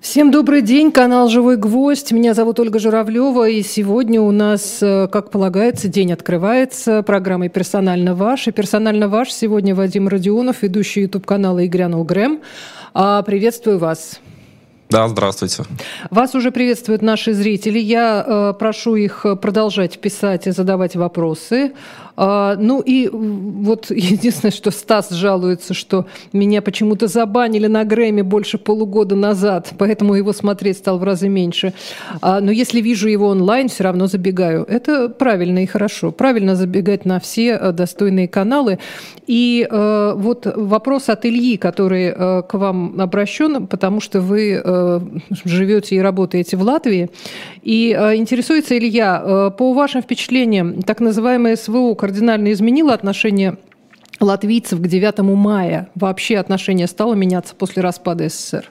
Всем добрый день, канал «Живой гвоздь». Меня зовут Ольга Журавлева, и сегодня у нас, э, как полагается, день открывается программой «Персонально ваш». И «Персонально ваш» сегодня Вадим Родионов, ведущий YouTube-канала «И грянул Грэм». А, приветствую вас. Да, здравствуйте. Вас уже приветствуют наши зрители. Я э, прошу их продолжать писать и задавать вопросы. А, ну и вот единственное, что Стас жалуется, что меня почему-то забанили на Грэмме больше полугода назад, поэтому его смотреть стал в разы меньше. А, но если вижу его онлайн, все равно забегаю. Это правильно и хорошо. Правильно забегать на все э, достойные каналы. И э, вот вопрос от Ильи, который э, к вам обращен, потому что вы живете и работаете в Латвии. И интересуется Илья, по вашим впечатлениям, так называемое СВО, кардинально изменило отношение латвийцев к 9 мая? Вообще отношение стало меняться после распада СССР?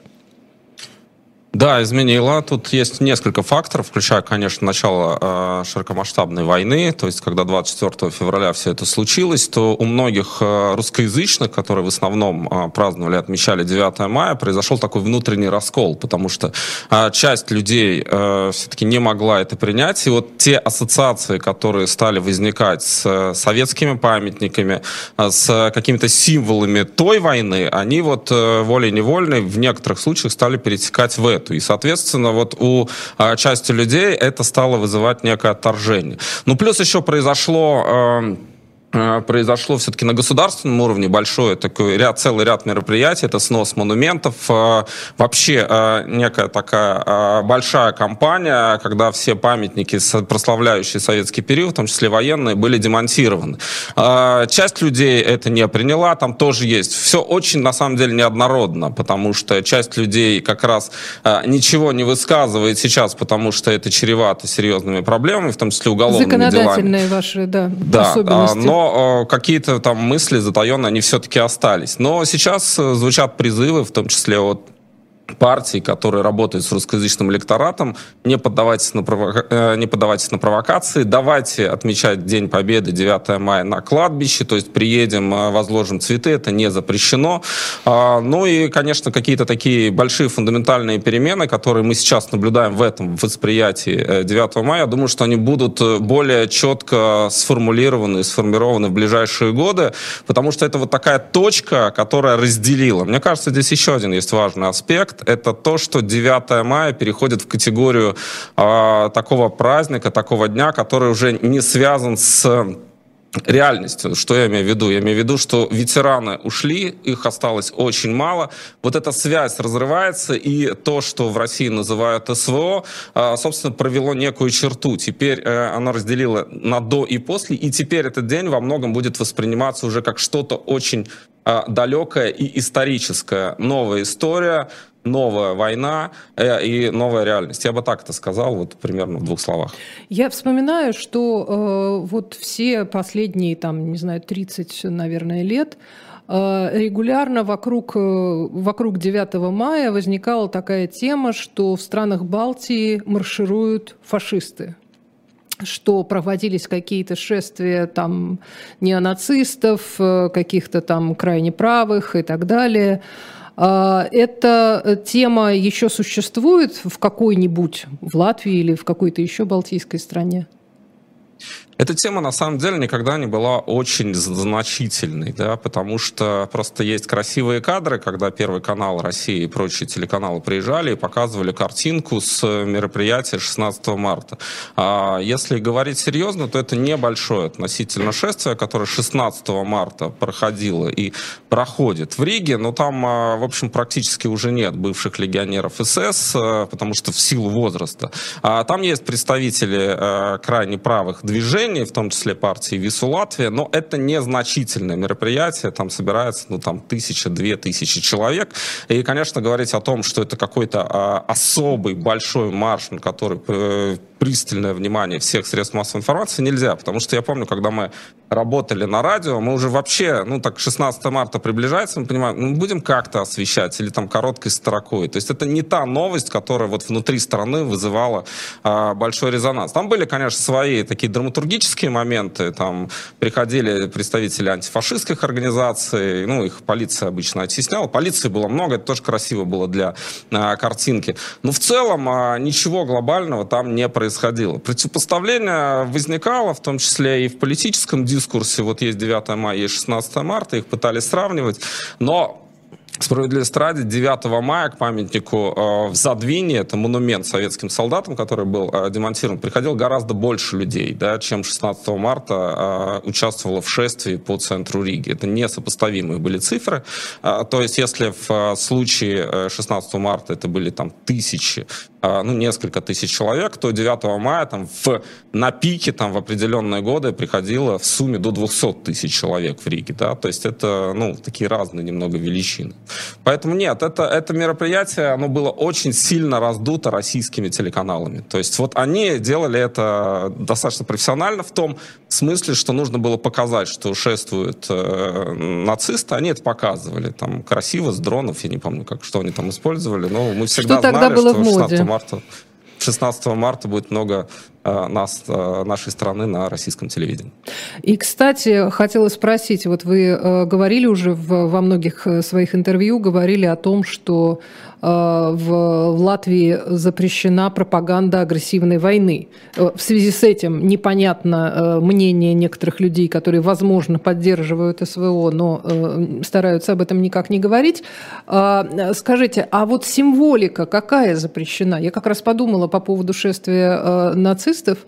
Да, изменила. Тут есть несколько факторов, включая, конечно, начало э, широкомасштабной войны. То есть, когда 24 февраля все это случилось, то у многих э, русскоязычных, которые в основном э, праздновали, отмечали 9 мая, произошел такой внутренний раскол, потому что э, часть людей э, все-таки не могла это принять. И вот те ассоциации, которые стали возникать с э, советскими памятниками, э, с какими-то символами той войны, они вот э, волей-невольной в некоторых случаях стали перетекать в эту. И, соответственно, вот у а, части людей это стало вызывать некое отторжение. Ну, плюс еще произошло... Э, произошло все-таки на государственном уровне большой такой ряд, целый ряд мероприятий, это снос монументов, э, вообще э, некая такая большая кампания, когда все памятники, прославляющие советский период, в том числе военные, были демонтированы. Часть людей это не приняла, там тоже есть. Все очень, на самом деле, неоднородно, потому что часть людей как раз ничего не высказывает сейчас, потому что это чревато серьезными проблемами, в том числе уголовными Законодательные делами. ваши, да, да особенности. Но э, какие-то там мысли затаенные, они все-таки остались. Но сейчас э, звучат призывы, в том числе от партий, которые работают с русскоязычным электоратом, не поддавайтесь на, прово... Э, не поддавайтесь на провокации, давайте отмечать День Победы 9 мая на кладбище, то есть приедем, э, возложим цветы, это не запрещено. А, ну и, конечно, какие-то такие большие фундаментальные перемены, которые мы сейчас наблюдаем в этом восприятии 9 э, мая, я думаю, что они будут более четко сформулированы, сформированы в ближайшие годы, потому что это вот такая точка, которая разделила. Мне кажется, здесь еще один есть важный аспект это то, что 9 мая переходит в категорию э, такого праздника, такого дня, который уже не связан с реальностью. Что я имею в виду? Я имею в виду, что ветераны ушли, их осталось очень мало. Вот эта связь разрывается, и то, что в России называют СВО, а, собственно, провело некую черту. Теперь э, оно разделило на до и после, и теперь этот день во многом будет восприниматься уже как что-то очень а, далекое и историческое. Новая история, новая война э, и новая реальность. Я бы так это сказал, вот примерно в двух словах. Я вспоминаю, что э, вот все последние, там, не знаю, 30, наверное, лет э, регулярно вокруг, э, вокруг 9 мая возникала такая тема, что в странах Балтии маршируют фашисты что проводились какие-то шествия там неонацистов, каких-то там крайне правых и так далее. А, эта тема еще существует в какой-нибудь, в Латвии или в какой-то еще балтийской стране? Эта тема на самом деле никогда не была очень значительной, да, потому что просто есть красивые кадры, когда Первый канал России и прочие телеканалы приезжали и показывали картинку с мероприятия 16 марта. А если говорить серьезно, то это небольшое относительно шествие, которое 16 марта проходило и проходит в Риге, но там, а, в общем, практически уже нет бывших легионеров СС, а, потому что в силу возраста. А там есть представители а, крайне правых движений, движений, в том числе партии ВИСУ Латвия, но это незначительное мероприятие, там собирается, ну, там, тысяча, две тысячи человек, и, конечно, говорить о том, что это какой-то а, особый большой марш, на который э, пристальное внимание всех средств массовой информации нельзя, потому что я помню, когда мы работали на радио, мы уже вообще, ну так 16 марта приближается, мы понимаем, ну, будем как-то освещать или там короткой строкой. То есть это не та новость, которая вот внутри страны вызывала а, большой резонанс. Там были, конечно, свои такие драматургические идеологические моменты. Там приходили представители антифашистских организаций, ну, их полиция обычно оттесняла. Полиции было много, это тоже красиво было для а, картинки. Но в целом а, ничего глобального там не происходило. Противопоставление возникало, в том числе и в политическом дискурсе. Вот есть 9 мая, есть 16 марта, их пытались сравнивать. Но Справедливости ради, 9 мая к памятнику э, в Задвине, это монумент советским солдатам, который был э, демонтирован, приходило гораздо больше людей, да, чем 16 марта э, участвовало в шествии по центру Риги. Это несопоставимые были цифры. Э, то есть, если в э, случае 16 марта это были там тысячи, э, ну, несколько тысяч человек, то 9 мая там в, на пике там в определенные годы приходило в сумме до 200 тысяч человек в Риге, да, то есть это, ну, такие разные немного величины. Поэтому нет, это, это мероприятие, оно было очень сильно раздуто российскими телеканалами. То есть вот они делали это достаточно профессионально в том смысле, что нужно было показать, что шествуют э, нацисты, они это показывали. Там красиво, с дронов, я не помню, как, что они там использовали, но мы всегда что знали, что в моде? 16 марта 16 марта будет много нас, э, нашей страны на российском телевидении. И, кстати, хотела спросить, вот вы э, говорили уже во многих э, своих интервью, говорили о том, что э, в, в Латвии запрещена пропаганда агрессивной войны. Э, в связи с этим непонятно э, мнение некоторых людей, которые, возможно, поддерживают СВО, но э, стараются об этом никак не говорить. Э, скажите, а вот символика какая запрещена? Я как раз подумала по поводу шествия э, нацистов.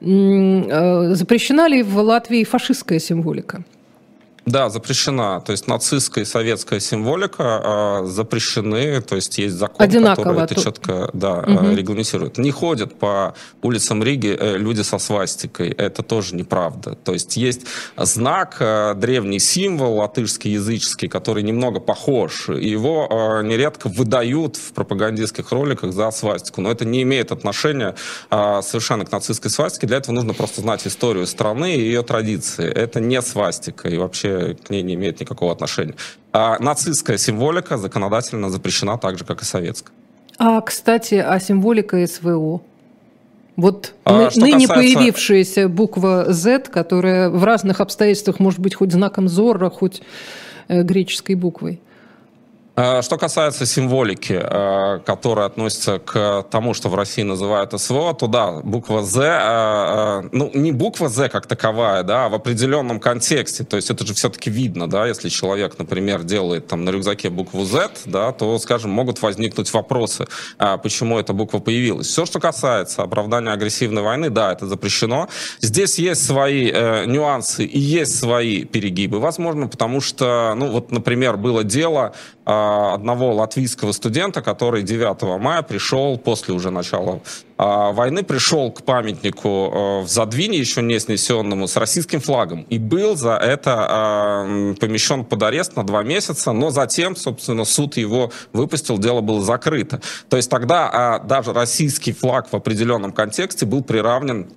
Э, запрещена ли в Латвии фашистская символика? Да, запрещена. То есть нацистская и советская символика э, запрещены. То есть есть закон, Одинаково который это тут. четко да, э, регламентирует. Не ходят по улицам Риги э, люди со свастикой. Это тоже неправда. То есть есть знак, э, древний символ латышский, языческий, который немного похож. И его э, нередко выдают в пропагандистских роликах за свастику. Но это не имеет отношения э, совершенно к нацистской свастике. Для этого нужно просто знать историю страны и ее традиции. Это не свастика. И вообще к ней не имеет никакого отношения. А нацистская символика законодательно запрещена так же, как и советская. А, кстати, а символика СВО? Вот А, ны- ныне касается- появившаяся буква Z, которая в разных обстоятельствах может быть хоть знаком Зорро, хоть э, греческой буквой. Э, Что касается символики, э, которая относится к тому, что в России называют СВО, то да, буква «З», э, ну, не буква «З» как таковая, да, а в определенном контексте. То есть это же все-таки видно, да, если человек, например, делает там на рюкзаке букву «З», да, то, скажем, могут возникнуть вопросы, почему эта буква появилась. Все, что касается оправдания агрессивной войны, да, это запрещено. Здесь есть свои нюансы и есть свои перегибы, возможно, потому что, ну, вот, например, было дело одного латвийского студента, который 9 мая пришел, после уже начала а, войны, пришел к памятнику э, в Задвине, еще не снесенному, с российским флагом. И был за это а, помещен под арест на два месяца, но затем, собственно, суд его выпустил, дело было закрыто. То есть тогда а, даже российский флаг в определенном контексте был приравнен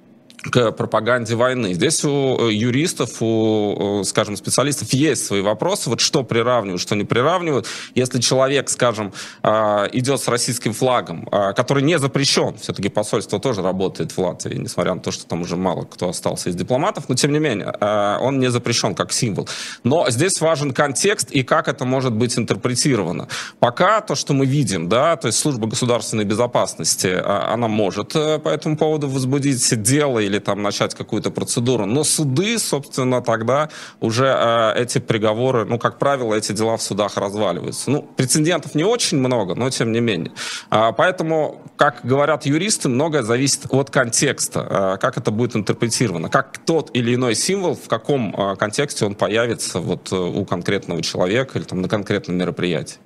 к пропаганде войны. Здесь у э, юристов, у, э, скажем, специалистов есть свои вопросы, вот что приравнивают, что не приравнивают. Если человек, скажем, а, идет с российским флагом, а, который не запрещен, все-таки посольство тоже работает в Латвии, несмотря на то, что там уже мало кто остался из дипломатов, но тем не менее, а, он не запрещен как символ. Но здесь важен контекст и как это может быть интерпретировано. Пока то, что мы видим, да, то есть служба государственной безопасности, она может э, по этому поводу возбудить дело или там начать какую-то процедуру. Но суды, собственно, тогда уже э, эти приговоры, ну, как правило, эти дела в судах разваливаются. Ну, прецедентов не очень много, но тем не менее. А, поэтому, как говорят юристы, многое зависит от контекста, а, как это будет интерпретировано, как тот или иной символ, в каком а, контексте он появится вот э, у конкретного человека или там на конкретном мероприятии.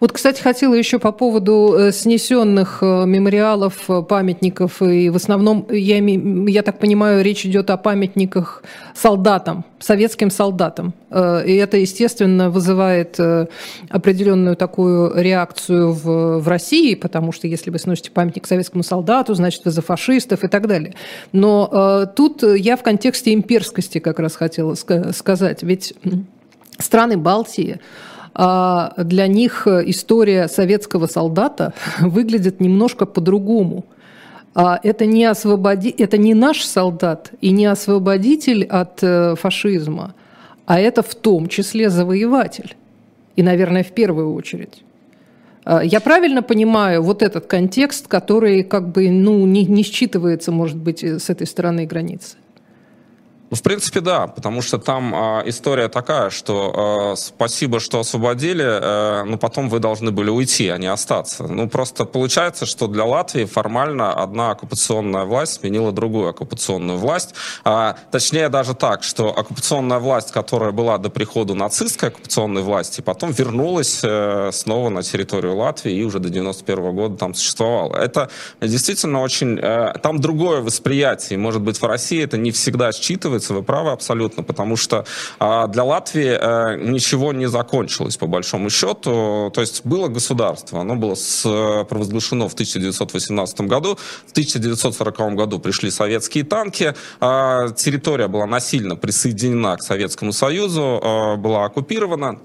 Вот, кстати, хотела еще по поводу э, снесенных э, мемориалов, э, памятников, и в основном, я, я так понимаю, речь идет о памятниках солдатам, советским солдатам. И это, естественно, вызывает определенную такую реакцию в, в России, потому что если вы сносите памятник советскому солдату, значит, вы за фашистов и так далее. Но тут я в контексте имперскости как раз хотела ска- сказать. Ведь страны Балтии, а для них история советского солдата выглядит немножко по-другому. А это не, освободи... это не наш солдат и не освободитель от э, фашизма, а это в том числе завоеватель. И, наверное, в первую очередь. А, я правильно понимаю вот этот контекст, который как бы ну, не, не считывается, может быть, с этой стороны границы? Ну, в принципе, да, потому что там э, история такая, что э, спасибо, что освободили, э, но потом вы должны были уйти, а не остаться. Ну, просто получается, что для Латвии формально одна оккупационная власть сменила другую оккупационную власть. А, точнее, даже так, что оккупационная власть, которая была до прихода нацистской оккупационной власти, потом вернулась э, снова на территорию Латвии и уже до 91 года там существовала. Это действительно очень... Э, там другое восприятие. Может быть, в России это не всегда считывается, оказывается, вы правы абсолютно, потому что а, для Латвии а, ничего не закончилось, по большому счету. То есть было государство, оно было с, провозглашено в 1918 году. В 1940 году пришли советские танки, а, территория была насильно присоединена к Советскому Союзу, а, была оккупирована.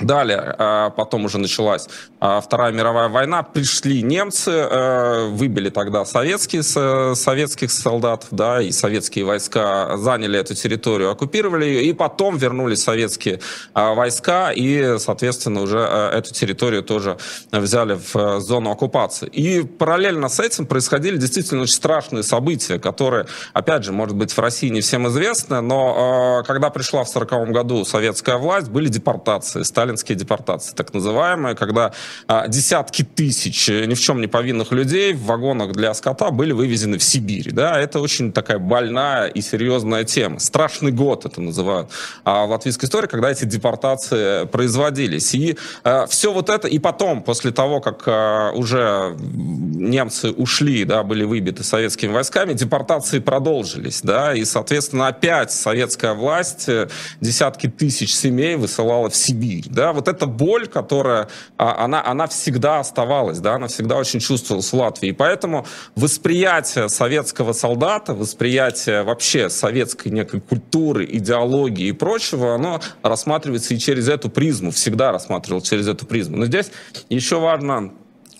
Далее, а, потом уже началась а, Вторая мировая война, пришли немцы, а, выбили тогда советские, советских солдат, да, и советские войска заняли эту территорию, оккупировали ее, и потом вернулись советские войска, и, соответственно, уже эту территорию тоже взяли в зону оккупации. И параллельно с этим происходили действительно очень страшные события, которые, опять же, может быть, в России не всем известны, но когда пришла в 1940 году советская власть, были депортации, стали сталинские депортации, так называемые, когда а, десятки тысяч ни в чем не повинных людей в вагонах для скота были вывезены в Сибирь. Да? Это очень такая больная и серьезная тема. Страшный год это называют а в латвийской истории, когда эти депортации производились. И а, все вот это, и потом, после того, как а, уже немцы ушли, да, были выбиты советскими войсками, депортации продолжились. Да? И, соответственно, опять советская власть э, десятки тысяч семей высылала в Сибирь да, вот эта боль, которая, а, она, она всегда оставалась, да, она всегда очень чувствовалась в Латвии, и поэтому восприятие советского солдата, восприятие вообще советской некой культуры, идеологии и прочего, оно рассматривается и через эту призму, всегда рассматривал через эту призму. Но здесь еще важно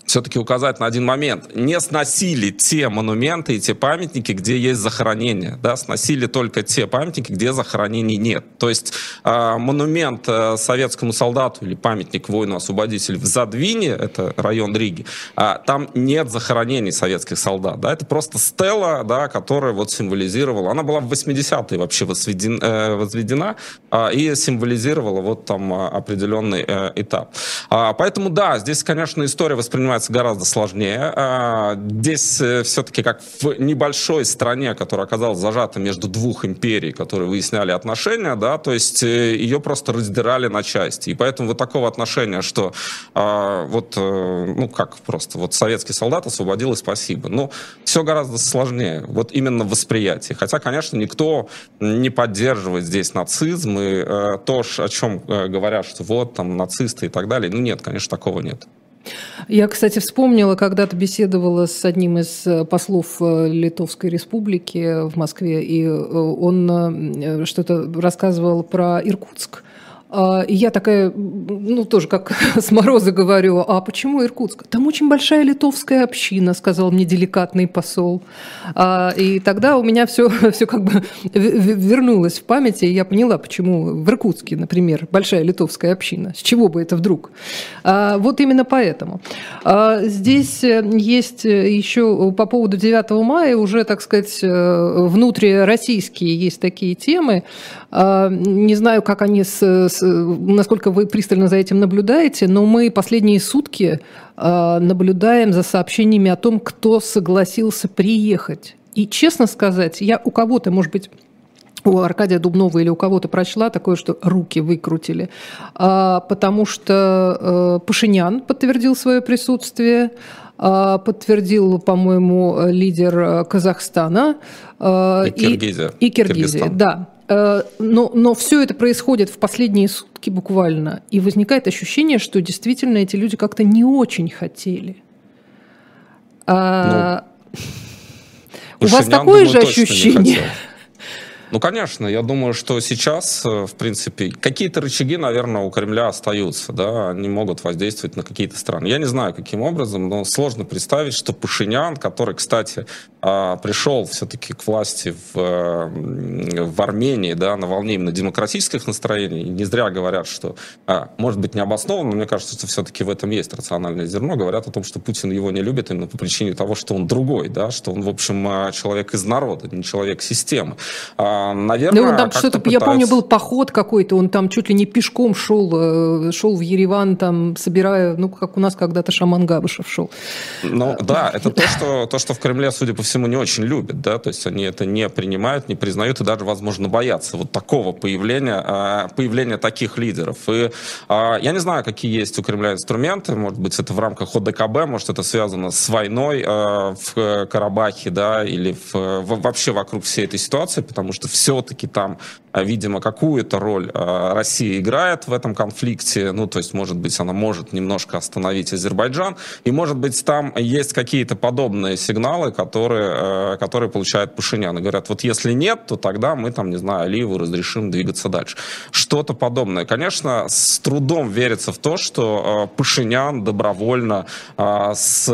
все-таки указать на один момент. Не сносили те монументы и те памятники, где есть захоронения. Да? Сносили только те памятники, где захоронений нет. То есть э, монумент э, советскому солдату или памятник воину-освободителю в Задвине, это район Риги, э, там нет захоронений советских солдат. Да? Это просто стела, да, которая вот символизировала. Она была в 80-е вообще возведена, э, возведена э, и символизировала вот там определенный э, этап. Э, поэтому да, здесь, конечно, история воспринимается воспринимается гораздо сложнее. А, здесь э, все-таки как в небольшой стране, которая оказалась зажата между двух империй, которые выясняли отношения, да, то есть э, ее просто раздирали на части. И поэтому вот такого отношения, что а, вот, э, ну как просто, вот советский солдат освободил и спасибо. Ну, все гораздо сложнее. Вот именно в восприятии. Хотя, конечно, никто не поддерживает здесь нацизм и то, о чем говорят, что вот там нацисты и так далее. Ну нет, конечно, такого нет. Я, кстати, вспомнила, когда-то беседовала с одним из э, послов э, Литовской Республики в Москве, и э, он что-то рассказывал про Иркутск. А, и я такая, ну, тоже как с мороза говорю, а почему Иркутск? Там очень большая литовская община, сказал мне деликатный посол. А, и тогда у меня все, все как бы вернулось в памяти, и я поняла, почему в Иркутске, например, большая литовская община. С чего бы это вдруг? А, вот именно поэтому. Здесь есть еще по поводу 9 мая уже, так сказать, э, внутрироссийские есть такие темы. Не знаю, как они с насколько вы пристально за этим наблюдаете, но мы последние сутки а, наблюдаем за сообщениями о том, кто согласился приехать. И честно сказать, я у кого-то, может быть, у Аркадия Дубнова или у кого-то прочла такое, что руки выкрутили, а, потому что э, Пашинян подтвердил свое присутствие, подтвердил, по-моему, лидер э, Казахстана. И Киргизия. И, и Киргизия, Киргизстан. да. Э, но, но все это происходит в последние сутки буквально, и возникает ощущение, что действительно эти люди как-то не очень хотели. А, ну, У вас такое же ощущение? Ну, конечно, я думаю, что сейчас, э, в принципе, какие-то рычаги, наверное, у Кремля остаются, да, они могут воздействовать на какие-то страны. Я не знаю, каким образом, но сложно представить, что Пашинян, который, кстати, а, пришел все-таки к власти в, э, в Армении, да, на волне именно демократических настроений, не зря говорят, что, а, может быть, необоснованно, но мне кажется, что все-таки в этом есть рациональное зерно, говорят о том, что Путин его не любит именно по причине того, что он другой, да, что он, в общем, а, человек из народа, не человек системы. А, наверное, ну, там что-то, пытается... я помню, был поход какой-то, он там чуть ли не пешком шел, э, шел в Ереван, там, собирая, ну, как у нас когда-то шаман Габышев шел. Ну, да, это то, что, то, что в Кремле, судя по всему, не очень любят, да, то есть они это не принимают, не признают и даже, возможно, боятся вот такого появления, а, появления таких лидеров. И а, я не знаю, какие есть у Кремля инструменты, может быть, это в рамках ОДКБ, может, это связано с войной в Карабахе, да, или в, вообще вокруг всей этой ситуации, потому что все-таки там, а, видимо, какую-то роль а, Россия играет в этом конфликте. Ну, то есть, может быть, она может немножко остановить Азербайджан. И, может быть, там есть какие-то подобные сигналы, которые, а, которые получает Пашинян. Говорят, вот если нет, то тогда мы там, не знаю, Алиеву разрешим двигаться дальше. Что-то подобное. Конечно, с трудом верится в то, что Пашинян добровольно с,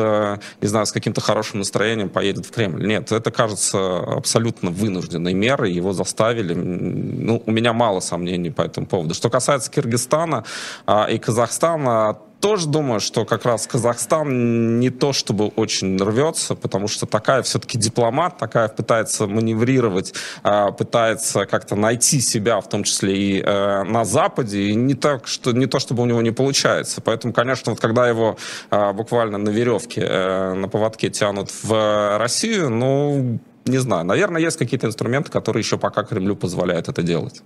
не знаю, с каким-то хорошим настроением поедет в Кремль. Нет, это кажется абсолютно вынужденной мерой. Его заставили ну, у меня мало сомнений по этому поводу. Что касается Киргизстана а, и Казахстана, тоже думаю, что как раз Казахстан не то чтобы очень рвется, потому что такая все-таки дипломат, такая пытается маневрировать, а, пытается как-то найти себя, в том числе и э, на Западе, и не, так, что, не то чтобы у него не получается. Поэтому, конечно, вот когда его а, буквально на веревке, э, на поводке тянут в Россию, ну, не знаю, наверное, есть какие-то инструменты, которые еще пока Кремлю позволяют это делать.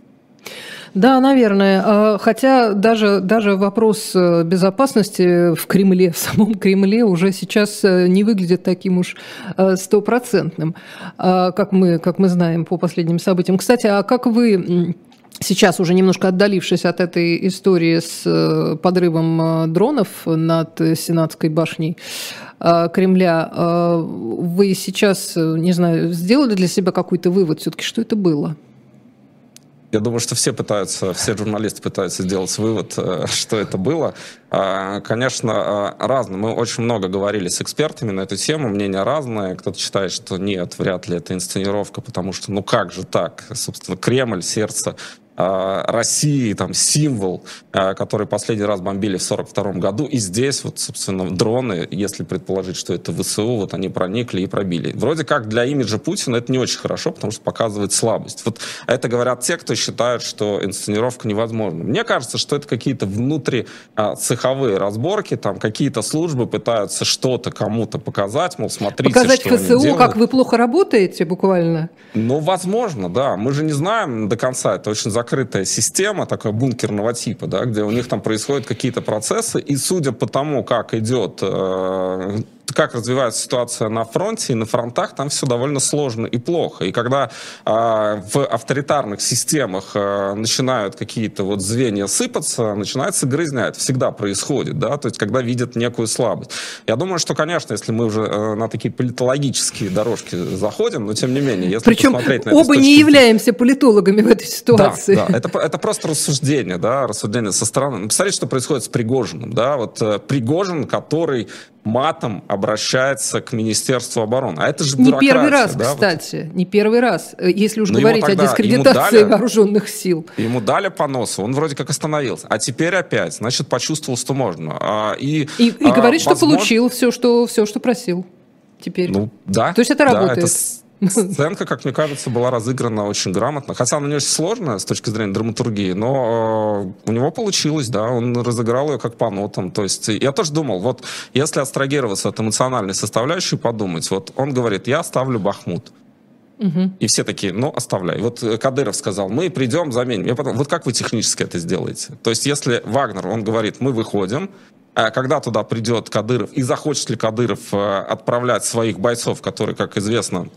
Да, наверное. А, хотя даже, даже вопрос э, безопасности в Кремле, в самом Кремле уже сейчас э, не выглядит таким уж э, стопроцентным, а, как мы, как мы знаем по последним событиям. Кстати, а как вы сейчас уже немножко отдалившись от этой истории с подрывом дронов над Сенатской башней, Э, Кремля, э, вы сейчас, э, не знаю, сделали для себя какой-то вывод все-таки, что это было? Я думаю, что все пытаются, все журналисты пытаются сделать вывод, что это было. Конечно, разно. Мы очень много говорили с экспертами на эту тему, мнения разные. Кто-то считает, что нет, вряд ли это инсценировка, потому что, ну как же так? Собственно, Кремль, сердце Э, России, там, символ, э, который последний раз бомбили в 42 году. И здесь, вот, собственно, дроны, если предположить, что это ВСУ, вот они проникли и пробили. Вроде как для имиджа Путина это не очень хорошо, потому что показывает слабость. Вот это говорят те, кто считает, что инсценировка невозможна. Мне кажется, что это какие-то внутри а, цеховые разборки, там какие-то службы пытаются что-то кому-то показать, мол, смотрите, Показать что ФСУ, как вы плохо работаете, буквально? Ну, возможно, да. Мы же не знаем до конца. Это очень закрытая система, такая бункерного типа, да, где у них там происходят какие-то процессы, и судя по тому, как идет э, как развивается ситуация на фронте и на фронтах, там все довольно сложно и плохо. И когда э, в авторитарных системах э, начинают какие-то вот звенья сыпаться, начинается грызня. Это всегда происходит, да, то есть когда видят некую слабость. Я думаю, что, конечно, если мы уже э, на такие политологические дорожки заходим, но тем не менее, если Причем посмотреть на оба не являемся политологами в этой ситуации. Да, да. Это, это просто рассуждение, да, рассуждение со стороны. Ну, посмотрите, что происходит с Пригожиным, да, вот э, Пригожин, который матом обращается к Министерству обороны. А это же Не первый раз, да? кстати, не первый раз, э, если уж Но говорить о дискредитации дали, вооруженных сил. Ему дали по носу, он вроде как остановился. А теперь опять, значит, почувствовал, что можно. А, и, и, и а, говорит, возможно... что получил все что, все, что просил теперь. Ну, да. То есть это работает. Да, это Сценка, как мне кажется, была разыграна очень грамотно. Хотя она не очень сложная с точки зрения драматургии, но э, у него получилось, да, он разыграл ее как по нотам. То есть я тоже думал, вот если абстрагироваться от эмоциональной составляющей, подумать, вот он говорит, я оставлю Бахмут. Угу. И все такие, ну, оставляй. Вот Кадыров сказал, мы придем, заменим. Я потом, вот как вы технически это сделаете? То есть если Вагнер, он говорит, мы выходим, а когда туда придет Кадыров, и захочет ли Кадыров э, отправлять своих бойцов, которые, как известно,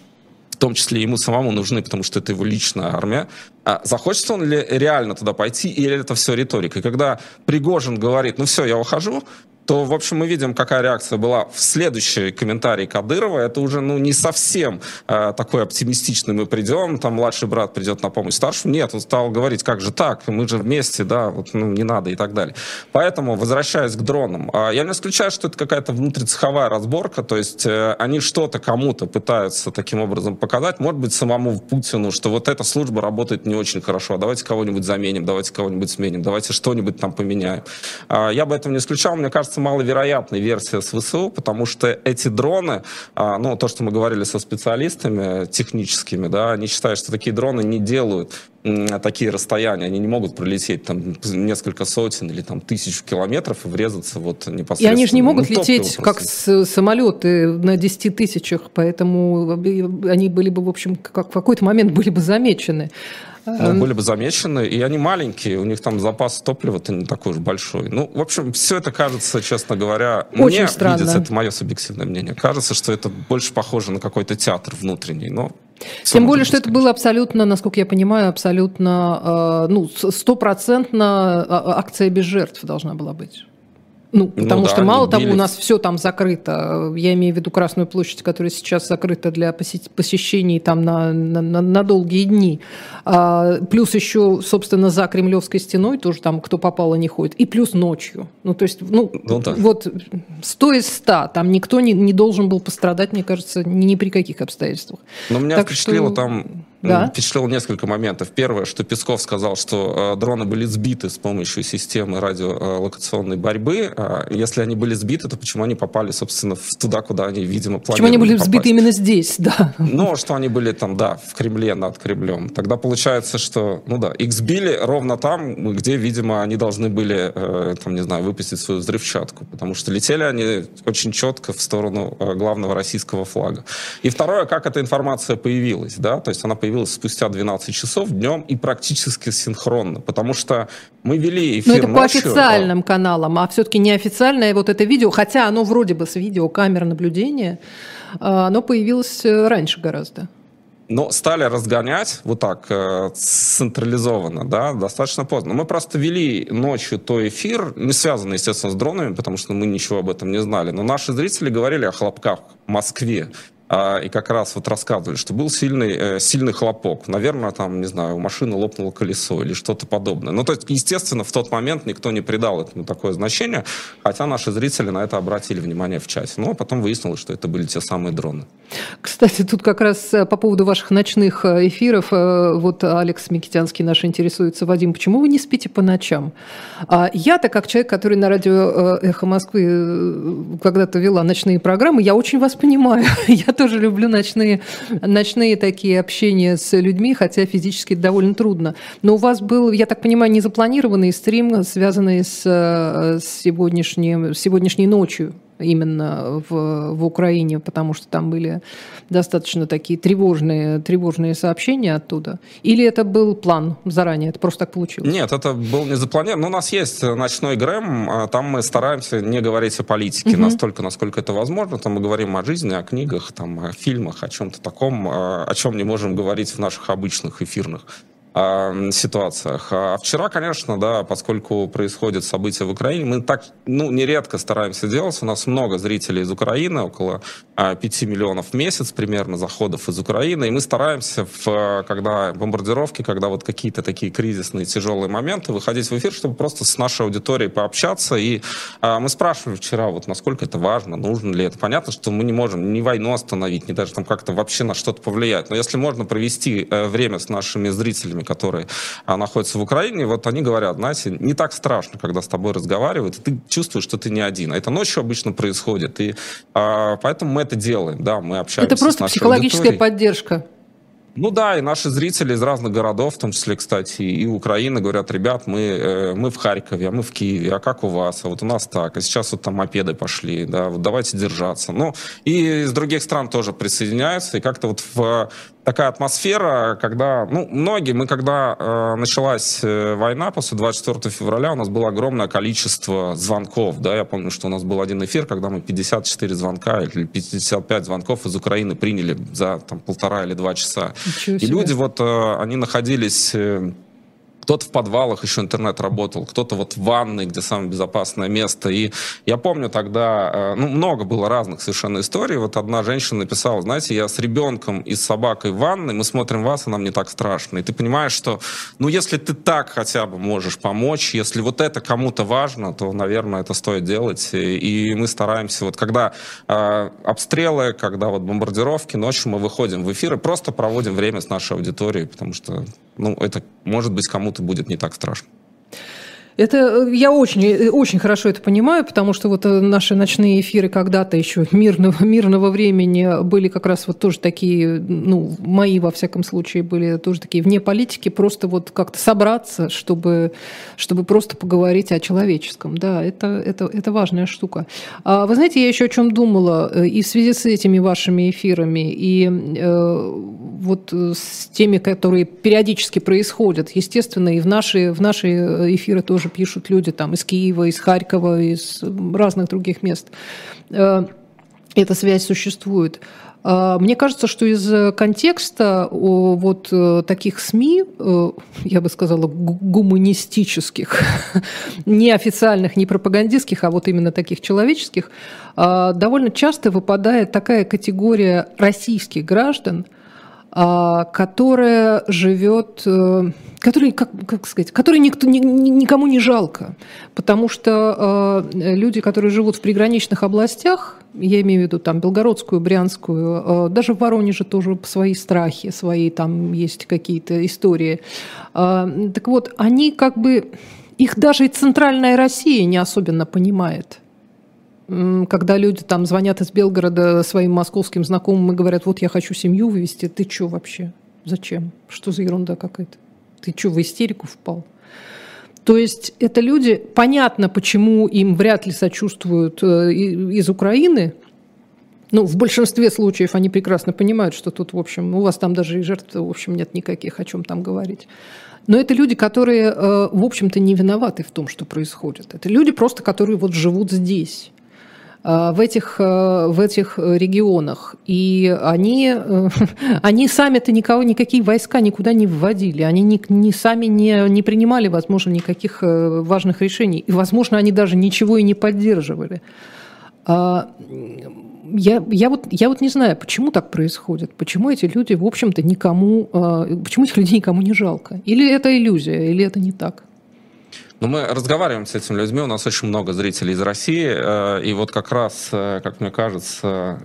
том числе ему самому нужны, потому что это его личная армия. А захочется он ли реально туда пойти, или это все риторика? И когда Пригожин говорит, ну все, я ухожу, то, в общем, мы видим, какая реакция была в следующий комментарий Кадырова. Это уже, ну, не совсем э, такой оптимистичный мы придем, там младший брат придет на помощь старшему. Нет, он стал говорить, как же так, мы же вместе, да, вот, ну, не надо и так далее. Поэтому, возвращаясь к дронам, э, я не исключаю, что это какая-то внутрицеховая разборка, то есть э, они что-то кому-то пытаются таким образом показать, может быть, самому Путину, что вот эта служба работает не очень хорошо, давайте кого-нибудь заменим, давайте кого-нибудь сменим, давайте что-нибудь там поменяем. Э, я бы этого не исключал, мне кажется, маловероятной версия с ВСУ, потому что эти дроны, э, ну, то, что мы говорили со специалистами техническими, да, они считают, что такие дроны не делают такие расстояния, они не могут пролететь там несколько сотен или там тысяч километров и врезаться вот непосредственно. И они же не могут ну, лететь как с, самолеты на 10 тысячах, поэтому они были бы, в общем, как в какой-то момент были бы замечены. Ну, были бы замечены, и они маленькие, у них там запас топлива-то не такой уж большой. Ну, в общем, все это кажется, честно говоря, Очень мне странно. видится, это мое субъективное мнение, кажется, что это больше похоже на какой-то театр внутренний, но тем более, что это было абсолютно, насколько я понимаю, абсолютно, э, ну, стопроцентно а, акция без жертв должна была быть. Ну, ну, потому ну, что да, мало того, у нас все там закрыто. Я имею в виду Красную площадь, которая сейчас закрыта для посещений там на, на, на долгие дни. А, плюс еще, собственно, за Кремлевской стеной тоже там кто попало не ходит. И плюс ночью. Ну, то есть, ну, ну да. вот 100 из 100. Там никто не, не должен был пострадать, мне кажется, ни, ни при каких обстоятельствах. Но меня так впечатлило что... там да? впечатлил несколько моментов. Первое, что Песков сказал, что э, дроны были сбиты с помощью системы радиолокационной борьбы. Э, если они были сбиты, то почему они попали, собственно, в туда, куда они, видимо, планировали Почему они были попасть? сбиты именно здесь, да? Ну, что они были там, да, в Кремле, над Кремлем. Тогда получается, что, ну да, их сбили ровно там, где, видимо, они должны были, э, там, не знаю, выпустить свою взрывчатку. Потому что летели они очень четко в сторону э, главного российского флага. И второе, как эта информация появилась, да, то есть она появилась появилась спустя 12 часов днем и практически синхронно, потому что мы вели эфир Но это по ночью, официальным а... каналам, а все-таки неофициальное вот это видео, хотя оно вроде бы с видеокамер наблюдения, а, оно появилось э, раньше гораздо. Но стали разгонять вот так э, централизованно, да, достаточно поздно. Мы просто вели ночью то эфир, не связанный, естественно, с дронами, потому что мы ничего об этом не знали. Но наши зрители говорили о хлопках в Москве. А, и как раз вот рассказывали, что был сильный, э, сильный хлопок. Наверное, там, не знаю, у машины лопнуло колесо или что-то подобное. Ну, то есть, естественно, в тот момент никто не придал этому такое значение, хотя наши зрители на это обратили внимание в чате. Ну, а потом выяснилось, что это были те самые дроны. Кстати, тут как раз э, по поводу ваших ночных э, эфиров, вот Алекс Микитянский наш интересуется, Вадим, почему вы не спите по ночам? А я-то, как человек, который на радио «Эхо Москвы» когда-то вела ночные программы, я очень вас понимаю. Я тоже люблю ночные, ночные такие общения с людьми, хотя физически довольно трудно. Но у вас был, я так понимаю, незапланированный стрим, связанный с, э, с сегодняшней, сегодняшней ночью именно в, в Украине, потому что там были достаточно такие тревожные, тревожные сообщения оттуда? Или это был план заранее, это просто так получилось? Нет, это был не запланирован. Но у нас есть ночной Грэм, а там мы стараемся не говорить о политике угу. настолько, насколько это возможно. Там мы говорим о жизни, о книгах, там, о фильмах, о чем-то таком, а, о чем не можем говорить в наших обычных эфирных ситуациях. А вчера, конечно, да, поскольку происходят события в Украине, мы так, ну, нередко стараемся делать. У нас много зрителей из Украины, около 5 миллионов в месяц примерно заходов из Украины. И мы стараемся, в, когда бомбардировки, когда вот какие-то такие кризисные, тяжелые моменты, выходить в эфир, чтобы просто с нашей аудиторией пообщаться. И а, мы спрашивали вчера, вот насколько это важно, нужно ли это. Понятно, что мы не можем ни войну остановить, ни даже там как-то вообще на что-то повлиять. Но если можно провести э, время с нашими зрителями, которые а, находятся в Украине, вот они говорят, знаете, не так страшно, когда с тобой разговаривают, и ты чувствуешь, что ты не один. А это ночью обычно происходит. И а, поэтому мы это делаем, да, мы общаемся Это просто психологическая аудиторией. поддержка. Ну да, и наши зрители из разных городов, в том числе, кстати, и Украины, говорят, ребят, мы, э, мы в Харькове, а мы в Киеве, а как у вас? А вот у нас так, а сейчас вот там мопеды пошли, да, вот давайте держаться. Ну, и из других стран тоже присоединяются, и как-то вот в такая атмосфера, когда, ну, многие, мы когда э, началась э, война после 24 февраля, у нас было огромное количество звонков, да, я помню, что у нас был один эфир, когда мы 54 звонка или 55 звонков из Украины приняли за там полтора или два часа. И люди вот, э, они находились... Э, кто-то в подвалах еще интернет работал, кто-то вот в ванной, где самое безопасное место. И я помню тогда, э, ну, много было разных совершенно историй. Вот одна женщина написала, знаете, я с ребенком и с собакой в ванной, мы смотрим вас, и нам не так страшно. И ты понимаешь, что, ну, если ты так хотя бы можешь помочь, если вот это кому-то важно, то, наверное, это стоит делать. И мы стараемся, вот когда э, обстрелы, когда вот бомбардировки, ночью мы выходим в эфир и просто проводим время с нашей аудиторией, потому что, ну, это может быть кому-то это будет не так страшно. Это э, я очень, э, очень хорошо это понимаю, потому что вот э, наши ночные эфиры когда-то еще мирного, мирного времени были как раз вот тоже такие, ну, мои, во всяком случае, были тоже такие вне политики, просто вот как-то собраться, чтобы, чтобы просто поговорить о человеческом. Да, это, это, это важная штука. А вы знаете, я еще о чем думала и в связи с этими вашими эфирами, и э, вот с теми, которые периодически происходят, естественно, и в наши, в наши эфиры тоже тоже пишут люди там из Киева, из Харькова, из разных других мест. Э, эта связь существует. Э, мне кажется, что из контекста вот э, таких СМИ, я бы сказала, гуманистических, не официальных, не пропагандистских, а вот именно таких человеческих, довольно часто выпадает такая категория российских граждан, которая живет который, как, как сказать, который никто, ни, никому не жалко, потому что э, люди, которые живут в приграничных областях, я имею в виду там Белгородскую, Брянскую, э, даже в Воронеже тоже свои страхи, свои там есть какие-то истории. Э, так вот, они как бы, их даже и центральная Россия не особенно понимает когда люди там звонят из Белгорода своим московским знакомым и говорят, вот я хочу семью вывести, ты что вообще? Зачем? Что за ерунда какая-то? Ты что, в истерику впал? То есть это люди, понятно, почему им вряд ли сочувствуют э, из Украины, ну, в большинстве случаев они прекрасно понимают, что тут, в общем, у вас там даже и жертв, в общем, нет никаких, о чем там говорить. Но это люди, которые, э, в общем-то, не виноваты в том, что происходит. Это люди просто, которые вот живут здесь. Э, в этих, э, в этих регионах. И они, э, они сами-то никого, никакие войска никуда не вводили. Они не, не сами не, не принимали, возможно, никаких важных решений. И, возможно, они даже ничего и не поддерживали. А, я, я, вот, я вот не знаю, почему так происходит, почему эти люди, в общем-то, никому, почему этих людей никому не жалко. Или это иллюзия, или это не так. Но мы разговариваем с этими людьми, у нас очень много зрителей из России, э, и вот как раз, э, как мне кажется,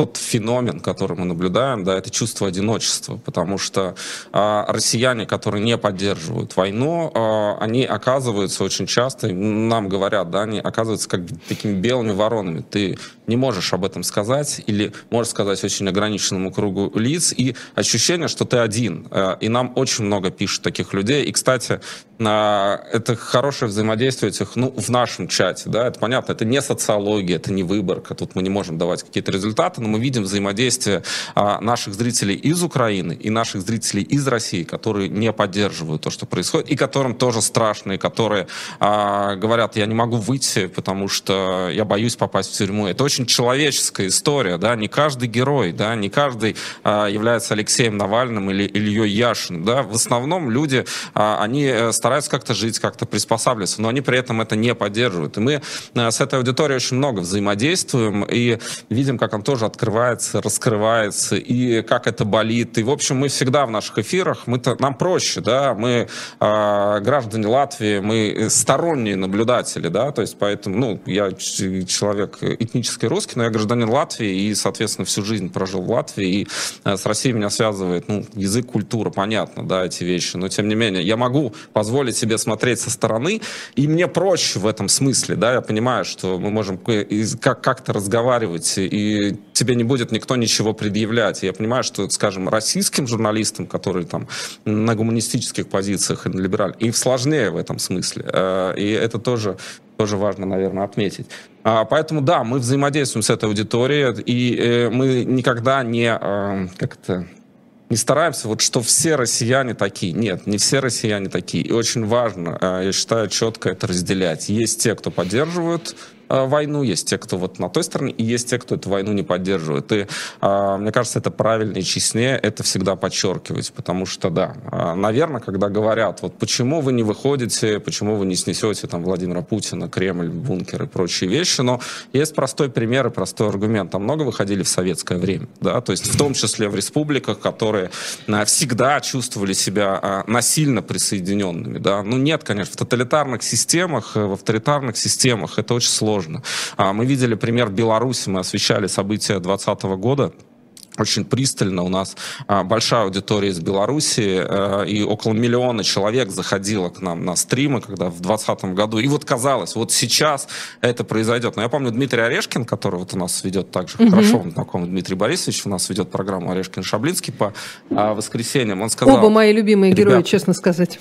тот феномен, который мы наблюдаем, да, это чувство одиночества, потому что э, россияне, которые не поддерживают войну, э, они оказываются очень часто, нам говорят, да, они оказываются как такими белыми воронами. Ты не можешь об этом сказать или можешь сказать очень ограниченному кругу лиц, и ощущение, что ты один. Э, и нам очень много пишут таких людей. И, кстати, это хорошее взаимодействие этих, ну, в нашем чате, да, это понятно, это не социология, это не выборка, тут мы не можем давать какие-то результаты, но мы видим взаимодействие а, наших зрителей из Украины и наших зрителей из России, которые не поддерживают то, что происходит, и которым тоже страшно, и которые а, говорят, я не могу выйти, потому что я боюсь попасть в тюрьму. Это очень человеческая история, да, не каждый герой, да, не каждый а, является Алексеем Навальным или Ильей Яшиным, да, в основном люди, а, они э, стараются стараются как-то жить, как-то приспосабливаться, но они при этом это не поддерживают. И мы э, с этой аудиторией очень много взаимодействуем и видим, как он тоже открывается, раскрывается, и как это болит. И, в общем, мы всегда в наших эфирах, мы -то, нам проще, да, мы э, граждане Латвии, мы сторонние наблюдатели, да, то есть поэтому, ну, я человек этнический русский, но я гражданин Латвии и, соответственно, всю жизнь прожил в Латвии, и э, с Россией меня связывает, ну, язык, культура, понятно, да, эти вещи, но, тем не менее, я могу позволить позволить себе смотреть со стороны, и мне проще в этом смысле, да, я понимаю, что мы можем как-то разговаривать, и тебе не будет никто ничего предъявлять. Я понимаю, что, скажем, российским журналистам, которые там на гуманистических позициях и либераль, им сложнее в этом смысле, э, и это тоже тоже важно, наверное, отметить. А, поэтому, да, мы взаимодействуем с этой аудиторией, и э, мы никогда не, э, как-то, не стараемся, вот что все россияне такие. Нет, не все россияне такие. И очень важно, э, я считаю, четко это разделять. Есть те, кто поддерживают войну, есть те, кто вот на той стороне, и есть те, кто эту войну не поддерживает. И э, мне кажется, это правильно и честнее это всегда подчеркивать, потому что, да, э, наверное, когда говорят, вот почему вы не выходите, почему вы не снесете там Владимира Путина, Кремль, бункер и прочие вещи, но есть простой пример и простой аргумент. Там много выходили в советское время, да, то есть в том числе в республиках, которые э, всегда чувствовали себя э, насильно присоединенными, да. Ну нет, конечно, в тоталитарных системах, в авторитарных системах это очень сложно. А, мы видели пример Беларуси, мы освещали события 2020 года, очень пристально. У нас а, большая аудитория из Беларуси, а, и около миллиона человек заходило к нам на стримы, когда в 2020 году. И вот казалось, вот сейчас это произойдет. Но я помню Дмитрий Орешкин, который вот у нас ведет также угу. хорошо знакомый Дмитрий Борисович, у нас ведет программу Орешкин-Шаблинский по а, воскресеньям. Он сказал... Оба мои любимые герои, честно сказать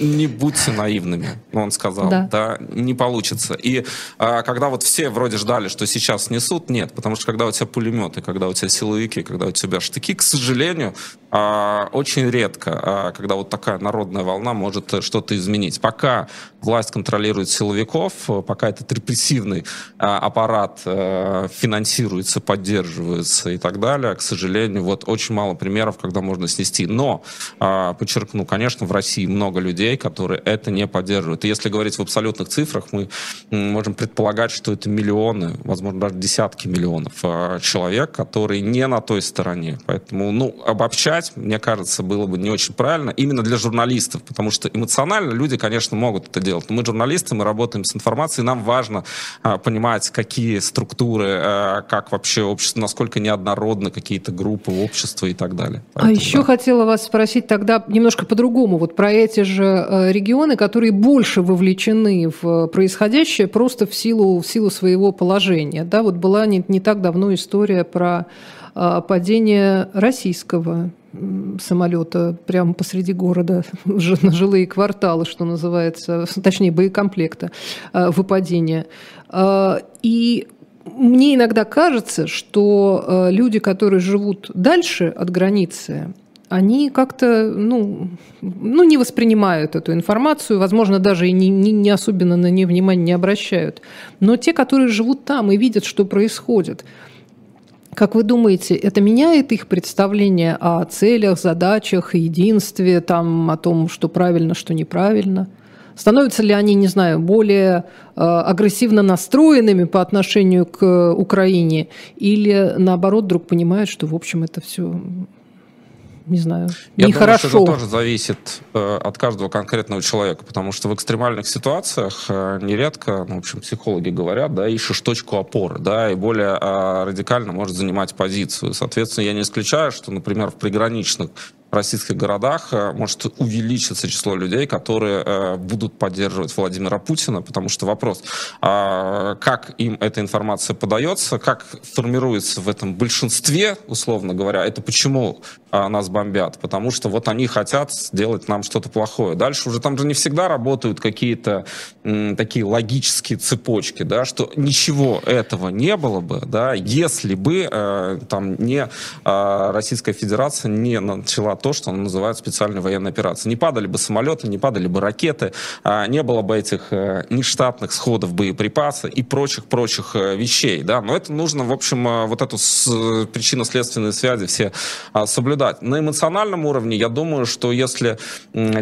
не будьте наивными, он сказал, да, да не получится. И а, когда вот все вроде ждали, что сейчас снесут, нет, потому что когда у тебя пулеметы, когда у тебя силовики, когда у тебя штыки, к сожалению, а, очень редко, а, когда вот такая народная волна может что-то изменить. Пока власть контролирует силовиков, пока этот репрессивный а, аппарат а, финансируется, поддерживается и так далее, к сожалению, вот очень мало примеров, когда можно снести. Но, а, подчеркну, конечно, в России много людей, которые это не поддерживают. И если говорить в абсолютных цифрах, мы можем предполагать, что это миллионы, возможно, даже десятки миллионов а, человек, которые не на той стороне. Поэтому, ну, обобщать мне кажется, было бы не очень правильно именно для журналистов, потому что эмоционально люди, конечно, могут это делать. Но мы журналисты, мы работаем с информацией, нам важно а, понимать, какие структуры, а, как вообще общество, насколько неоднородны какие-то группы общества и так далее. А Поэтому, а еще да. хотела вас спросить тогда немножко по-другому, вот про эти же э, регионы, которые больше вовлечены в происходящее просто в силу, в силу своего положения. Да, вот была не, не так давно история про а, падение российского самолета прямо посреди города, на жилые кварталы, что называется, точнее, боекомплекта, выпадения. А, и мне иногда кажется, что люди, которые живут дальше от границы, они как-то ну, ну, не воспринимают эту информацию, возможно, даже и не, не, не особенно на нее внимания не обращают. Но те, которые живут там и видят, что происходит, как вы думаете, это меняет их представление о целях, задачах, единстве, там, о том, что правильно, что неправильно? Становятся ли они, не знаю, более э, агрессивно настроенными по отношению к Украине, или наоборот вдруг понимают, что, в общем, это все не знаю, Я нехорошо. Думаю, что это тоже зависит э, от каждого конкретного человека, потому что в экстремальных ситуациях э, нередко, ну, в общем, психологи говорят, да, ищешь точку опоры, да, и более э, радикально может занимать позицию. Соответственно, я не исключаю, что, например, в приграничных российских городах э, может увеличиться число людей, которые э, будут поддерживать Владимира Путина, потому что вопрос, а, как им эта информация подается, как формируется в этом большинстве, условно говоря, это почему а, нас бомбят, потому что вот они хотят сделать нам что-то плохое. Дальше уже там же не всегда работают какие-то такие логические цепочки, да, что ничего этого не было бы, да, если бы э, там не Российская Федерация не начала то, что он называет специальной военной операцией. Не падали бы самолеты, не падали бы ракеты, а не было бы этих э, нештатных сходов боеприпаса и прочих-прочих э, вещей. Да? Но это нужно, в общем, э, вот эту причинно-следственные связи все а, соблюдать. На эмоциональном уровне я думаю, что если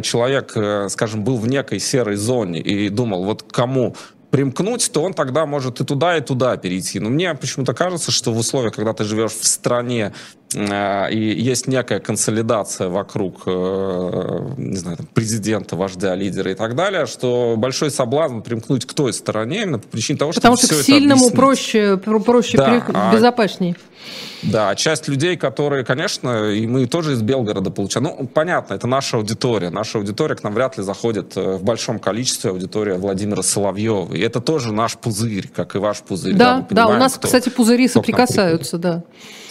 человек, скажем, был в некой серой зоне и думал, вот кому примкнуть, то он тогда может и туда, и туда перейти. Но мне почему-то кажется, что в условиях, когда ты живешь в стране, и есть некая консолидация вокруг, э, не знаю, президента, вождя, лидера и так далее, что большой соблазн примкнуть к той стороне именно по причине того, что Потому что к сильному проще, проще да, при... а... безопаснее. Да, часть людей, которые, конечно, и мы тоже из Белгорода получаем. Ну, понятно, это наша аудитория. Наша аудитория к нам вряд ли заходит э, в большом количестве аудитория Владимира Соловьева. И это тоже наш пузырь, как и ваш пузырь. Да, да, да у нас, кто, кстати, пузыри соприкасаются, да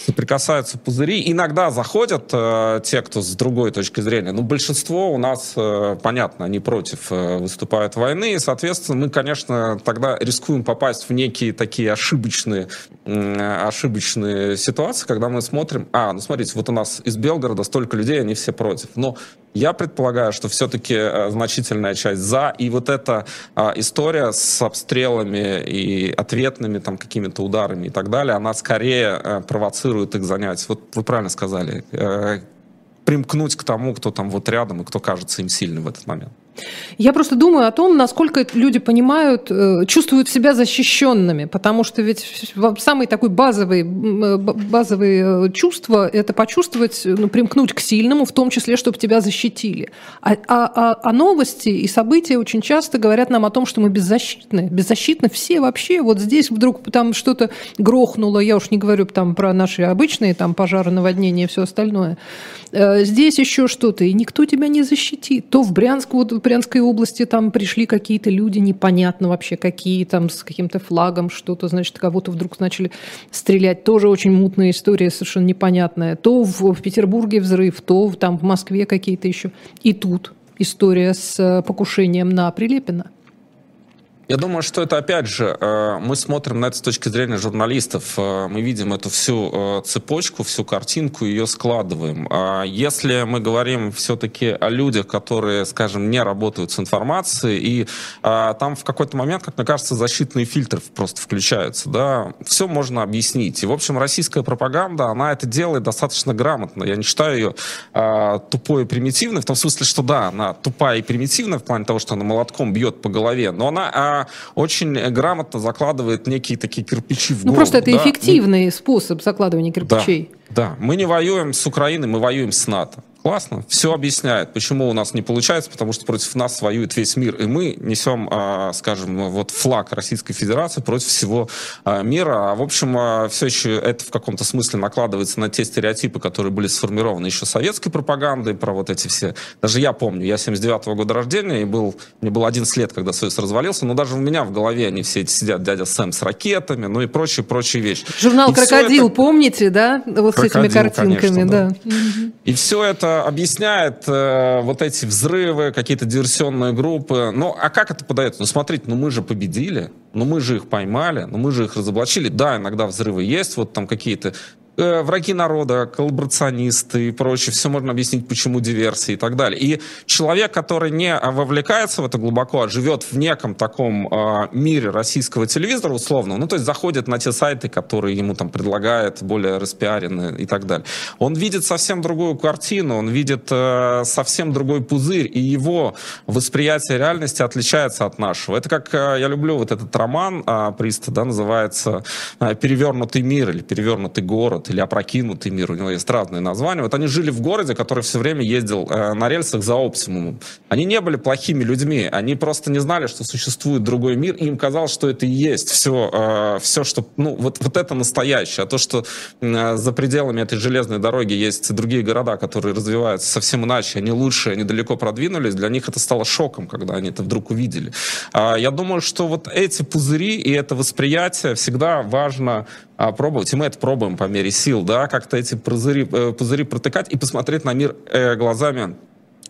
соприкасаются пузыри. Иногда заходят э, те, кто с другой точки зрения. Но большинство у нас, э, понятно, они против э, выступают войны. И, соответственно, мы, конечно, тогда рискуем попасть в некие такие ошибочные, э, ошибочные ситуации, когда мы смотрим, а, ну смотрите, вот у нас из Белгорода столько людей, они все против. Но Я предполагаю, что все-таки э, значительная часть за. И вот эта а, история с обстрелами и ответными там какими-то ударами и так далее, она скорее а, провоцирует их занять. Вот вы правильно сказали. А, примкнуть к тому, кто там вот рядом и кто кажется им сильным в этот момент. Я просто думаю о том, насколько люди понимают, э, чувствуют себя защищенными, потому что ведь самый такой базовый, э, базовые э, чувства – это почувствовать, ну, примкнуть к сильному, в том числе, чтобы тебя защитили. А, а, а, а новости и события очень часто говорят нам о том, что мы беззащитны. Беззащитны все вообще. Вот здесь вдруг там что-то грохнуло, я уж не говорю там про наши обычные там пожары, наводнения и все остальное. Здесь еще что-то, и никто тебя не защитит. То в Брянск, вот Брянской области там пришли какие-то люди, непонятно вообще какие, там с каким-то флагом что-то, значит, кого-то вдруг начали стрелять. Тоже очень мутная история, совершенно непонятная. То в, в Петербурге взрыв, то там в Москве какие-то еще. И тут история с э, покушением на Прилепина. Я думаю, что это, опять же, э, мы смотрим на это с точки зрения журналистов. Э, мы видим эту всю э, цепочку, всю картинку, ее складываем. А если мы говорим все-таки о людях, которые, скажем, не работают с информацией, и там в какой-то момент, как мне кажется, защитные фильтры просто включаются, да, все можно объяснить. И, в общем, российская пропаганда, она это делает достаточно грамотно. Я не считаю ее тупой и примитивной, в том смысле, что да, она тупая и примитивная в плане того, что она молотком бьет по голове, но она очень грамотно закладывает некие такие кирпичи в голову. Ну, просто это да? эффективный способ закладывания кирпичей. Да, да, мы не воюем с Украиной, мы воюем с НАТО. Классно. Все объясняет, почему у нас не получается, потому что против нас воюет весь мир, и мы несем, а, скажем, вот флаг Российской Федерации против всего а, мира. А в общем, а, все еще это в каком-то смысле накладывается на те стереотипы, которые были сформированы еще советской пропагандой, про вот эти все. Даже я помню, я 79-го года рождения, и был, мне было 11 лет, когда Союз развалился, но даже у меня в голове они все эти сидят, дядя Сэм с ракетами, ну и прочие, прочие вещи. Журнал и «Крокодил», это... помните, да? Вот Крокодил, с этими картинками, конечно, да. да. И все это объясняет э, вот эти взрывы, какие-то диверсионные группы. Ну, а как это подается? Ну, смотрите, ну мы же победили, ну мы же их поймали, ну мы же их разоблачили. Да, иногда взрывы есть, вот там какие-то Э, враги народа, коллаборационисты и прочее, все можно объяснить, почему диверсии и так далее. И человек, который не вовлекается в это глубоко, а живет в неком таком э, мире российского телевизора условно, ну то есть заходит на те сайты, которые ему там предлагают, более распиаренные и так далее, он видит совсем другую картину, он видит э, совсем другой пузырь, и его восприятие реальности отличается от нашего. Это как, э, я люблю вот этот роман э, Приста, да, называется э, «Перевернутый мир» или «Перевернутый город», или опрокинутый мир, у него есть разные названия. Вот они жили в городе, который все время ездил э, на рельсах за оптимумом. Они не были плохими людьми, они просто не знали, что существует другой мир, и им казалось, что это и есть все, э, все что, ну, вот, вот это настоящее. А то, что э, за пределами этой железной дороги есть другие города, которые развиваются совсем иначе, они лучше, они далеко продвинулись, для них это стало шоком, когда они это вдруг увидели. Э, я думаю, что вот эти пузыри и это восприятие всегда важно э, пробовать, и мы это пробуем по мере сил, да, как-то эти пузыри, э, пузыри протыкать и посмотреть на мир э, глазами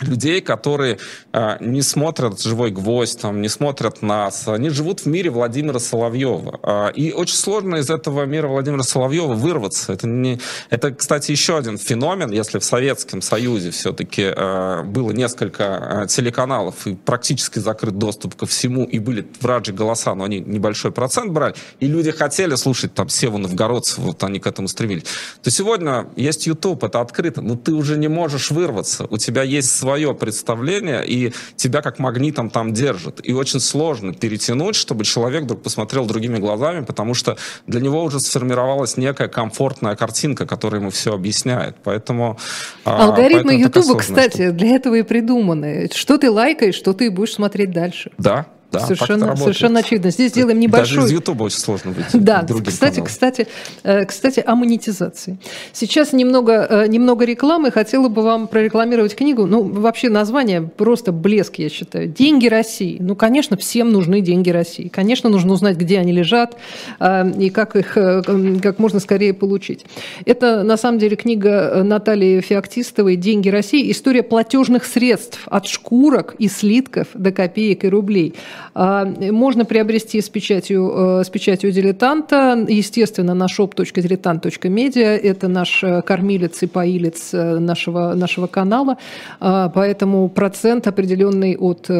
людей, которые э, не смотрят «Живой гвоздь», там, не смотрят нас. Они живут в мире Владимира Соловьева. Э, и очень сложно из этого мира Владимира Соловьева вырваться. Это, не, это кстати, еще один феномен. Если в Советском Союзе все-таки э, было несколько э, телеканалов и практически закрыт доступ ко всему, и были враджи голоса, но они небольшой процент брали, и люди хотели слушать там Севу Новгородцев, вот они к этому стремились, то сегодня есть YouTube, это открыто, но ты уже не можешь вырваться. У тебя есть свое представление, и тебя как магнитом там держит. И очень сложно перетянуть, чтобы человек вдруг посмотрел другими глазами, потому что для него уже сформировалась некая комфортная картинка, которая ему все объясняет. Поэтому а, Алгоритмы Ютуба, кстати, для этого и придуманы. Что ты лайкаешь, что ты будешь смотреть дальше. Да, да, совершенно, совершенно очевидно. Здесь делаем небольшой... Даже из Ютуба очень сложно выйти. Да, кстати, кстати, э, кстати, о монетизации. Сейчас немного, э, немного рекламы. Хотела бы вам прорекламировать книгу. Ну, вообще название просто блеск, я считаю. «Деньги России». Ну, конечно, всем нужны деньги России. Конечно, нужно узнать, где они лежат э, и как их как можно скорее получить. Это, на самом деле, книга Натальи Феоктистовой «Деньги России. История платежных средств от шкурок и слитков до копеек и рублей». Можно приобрести с печатью, с печатью дилетанта, естественно, на shop.diletant.media. Это наш кормилец и поилец нашего, нашего канала. Поэтому процент определенный от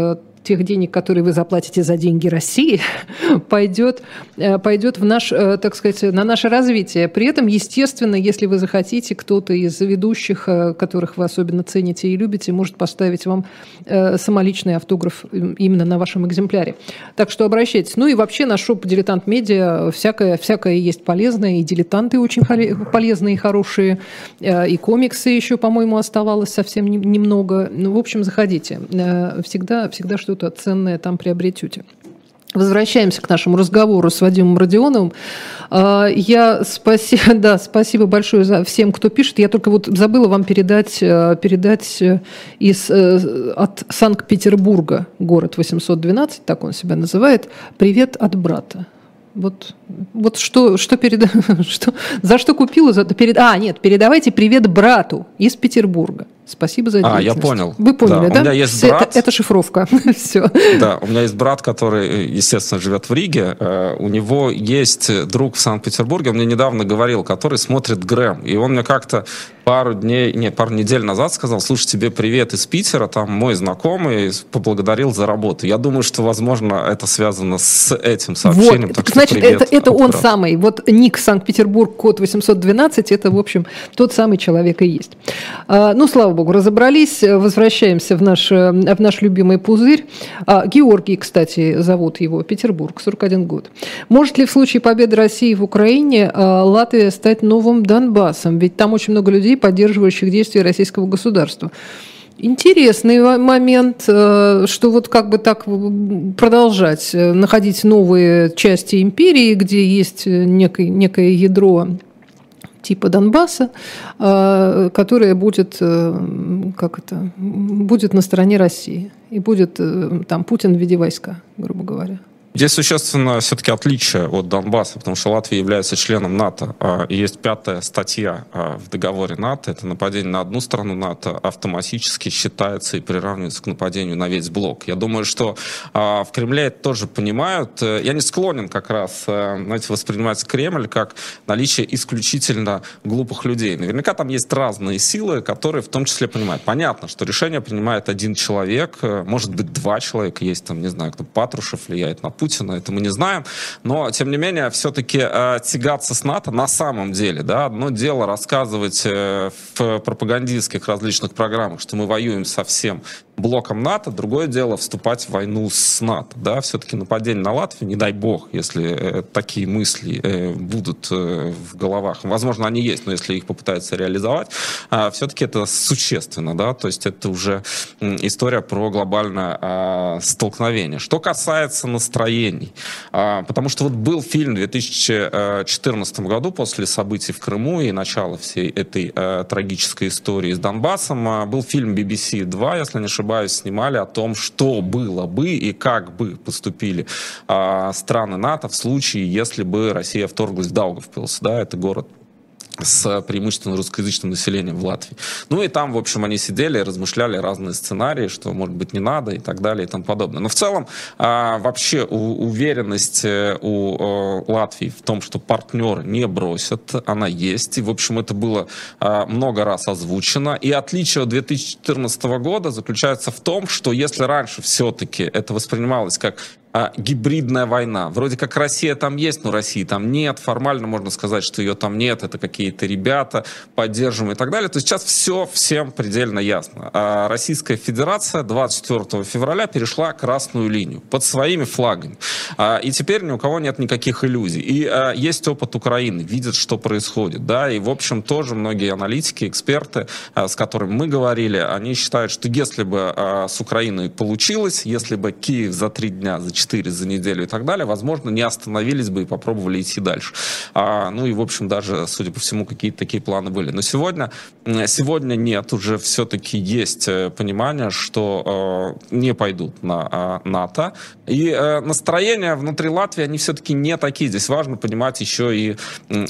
тех денег, которые вы заплатите за деньги России, пойдет, э, пойдет в наш, э, так сказать, на наше развитие. При этом, естественно, если вы захотите, кто-то из ведущих, э, которых вы особенно цените и любите, может поставить вам самоличный автограф именно на вашем экземпляре. Так что обращайтесь. Ну и вообще наш шоп «Дилетант Медиа» всякое, всякое есть полезное, и дилетанты очень полезные и хорошие, и комиксы еще, по-моему, оставалось совсем немного. Ну, в общем, заходите. Всегда, всегда что что-то ценное там приобретете. Возвращаемся к нашему разговору с Вадимом Родионовым. А, я спасибо, да, спасибо большое за всем, кто пишет. Я только вот забыла вам передать, э, передать э, из, э, от Санкт-Петербурга, город 812, так он себя называет, привет от брата. Вот, вот что, что, перед, что за что купила? За, перед, а, нет, передавайте привет брату из Петербурга. Спасибо за А, я понял. Вы поняли, да? да? У меня есть брат. Это, это шифровка. Все. Да, у меня есть брат, который, естественно, живет в Риге. Э, у него есть друг в Санкт-Петербурге, он мне недавно говорил, который смотрит Грэм. И он мне как-то пару дней, не, пару недель назад сказал, слушай, тебе привет из Питера, там мой знакомый поблагодарил за работу. Я думаю, что, возможно, это связано с этим сообщением. Вот, так значит, это, это он самый. Вот ник Санкт-Петербург, код 812, это, в общем, тот самый человек и есть. А, ну, слава богу, разобрались. Возвращаемся в наш, в наш любимый пузырь. А, Георгий, кстати, зовут его, Петербург, 41 год. Может ли в случае победы России в Украине а, Латвия стать новым Донбассом? Ведь там очень много людей, поддерживающих действия российского государства. Интересный момент, э, что вот как бы так продолжать, э, находить новые части империи, где есть некое, некое ядро типа Донбасса, э, которое будет, как это, будет на стороне России. И будет там Путин в виде войска, грубо говоря. Здесь существенно все-таки отличие от Донбасса, потому что Латвия является членом НАТО. А, и есть пятая статья а, в договоре НАТО. Это нападение на одну страну НАТО автоматически считается и приравнивается к нападению на весь блок. Я думаю, что а, в Кремле это тоже понимают. Я не склонен как раз, знаете, воспринимать Кремль как наличие исключительно глупых людей. Наверняка там есть разные силы, которые в том числе понимают. Понятно, что решение принимает один человек, может быть, два человека. Есть там, не знаю, кто Патрушев влияет на Путина, Путина, это мы не знаем. Но, тем не менее, все-таки э, тягаться с НАТО на самом деле, да, одно дело рассказывать э, в пропагандистских различных программах, что мы воюем со всем блоком НАТО, другое дело вступать в войну с НАТО. Да? Все-таки нападение на Латвию, не дай бог, если э, такие мысли будут в головах. Возможно, они есть, но если их попытаются реализовать, все-таки это существенно. Да? То есть это уже история про глобальное э, столкновение. Что касается настроений, э, потому что вот был фильм в 2014 году после событий в Крыму и начала всей этой э, трагической истории с Донбассом, э, был фильм BBC 2, если не ошибаюсь, снимали о том, что было бы и как бы поступили э, страны НАТО в случае, если бы Россия вторглась в Даугавпилс. Да, это город с преимущественно русскоязычным населением в Латвии. Ну и там, в общем, они сидели, размышляли разные сценарии, что, может быть, не надо и так далее и тому подобное. Но в целом а, вообще уверенность э, у а, Латвии в том, что партнеры не бросят, она есть. И, в общем, это было а, много раз озвучено. И отличие от 2014 года заключается в том, что если раньше все-таки это воспринималось как а, гибридная война. Вроде как Россия там есть, но России там нет. Формально можно сказать, что ее там нет. Это какие-то ребята, поддержим и так далее. То есть сейчас все всем предельно ясно. А Российская Федерация 24 февраля перешла красную линию под своими флагами. А, и теперь ни у кого нет никаких иллюзий. И а, есть опыт Украины, видят, что происходит. Да? И, в общем, тоже многие аналитики, эксперты, а, с которыми мы говорили, они считают, что если бы а, с Украиной получилось, если бы Киев за три дня, за 4 за неделю и так далее, возможно, не остановились бы и попробовали идти дальше. А, ну и, в общем, даже, судя по всему, какие-то такие планы были. Но сегодня, сегодня нет, уже все-таки есть э, понимание, что э, не пойдут на э, НАТО. И э, настроения внутри Латвии, они все-таки не такие. Здесь важно понимать еще и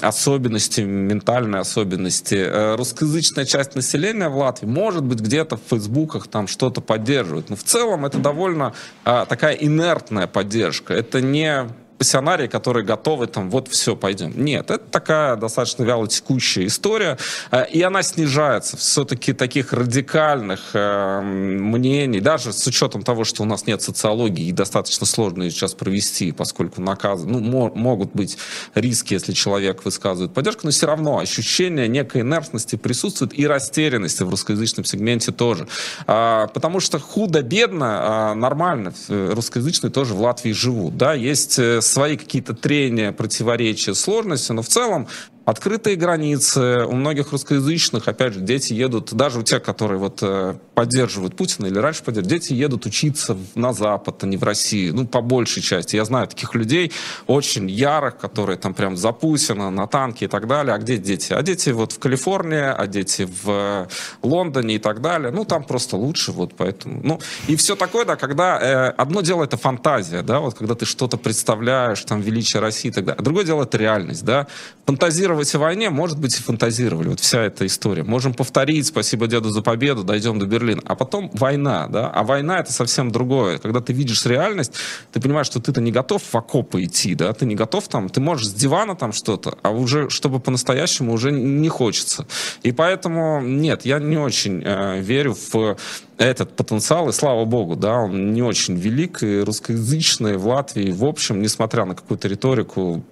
особенности, ментальные особенности. Э, русскоязычная часть населения в Латвии, может быть, где-то в фейсбуках там что-то поддерживает. Но в целом это довольно э, такая инертная экспертная поддержка. Это не пассионарии, которые готовы там, вот все, пойдем. Нет, это такая достаточно вяло текущая история, э, и она снижается. Все-таки таких радикальных э, мнений, даже с учетом того, что у нас нет социологии, и достаточно сложно ее сейчас провести, поскольку наказы, ну, мо- могут быть риски, если человек высказывает поддержку, но все равно ощущение некой инертности присутствует и растерянности в русскоязычном сегменте тоже. А, потому что худо-бедно, а, нормально, э, русскоязычные тоже в Латвии живут. Да? Есть свои какие-то трения, противоречия, сложности, но в целом открытые границы, у многих русскоязычных, опять же, дети едут, даже у тех, которые вот э, поддерживают Путина или раньше поддерживали, дети едут учиться на Запад, а не в Россию, ну, по большей части. Я знаю таких людей очень ярых, которые там прям за Путина, на танке и так далее. А где дети? А дети вот в Калифорнии, а дети в э, Лондоне и так далее. Ну, там просто лучше, вот поэтому. Ну, и все такое, да, когда э, одно дело это фантазия, да, вот когда ты что-то представляешь, там, величие России и так далее. А другое дело это реальность, да. Фантазировать фантазировать о войне, может быть, и фантазировали. Вот вся эта история. Можем повторить «Спасибо деду за победу», дойдем до Берлина. А потом война, да? А война — это совсем другое. Когда ты видишь реальность, ты понимаешь, что ты-то не готов в окопы идти, да? Ты не готов там, ты можешь с дивана там что-то, а уже, чтобы по-настоящему, уже не хочется. И поэтому, нет, я не очень э, верю в этот потенциал, и слава богу, да, он не очень велик, и русскоязычные в Латвии, в общем, несмотря на какую-то риторику,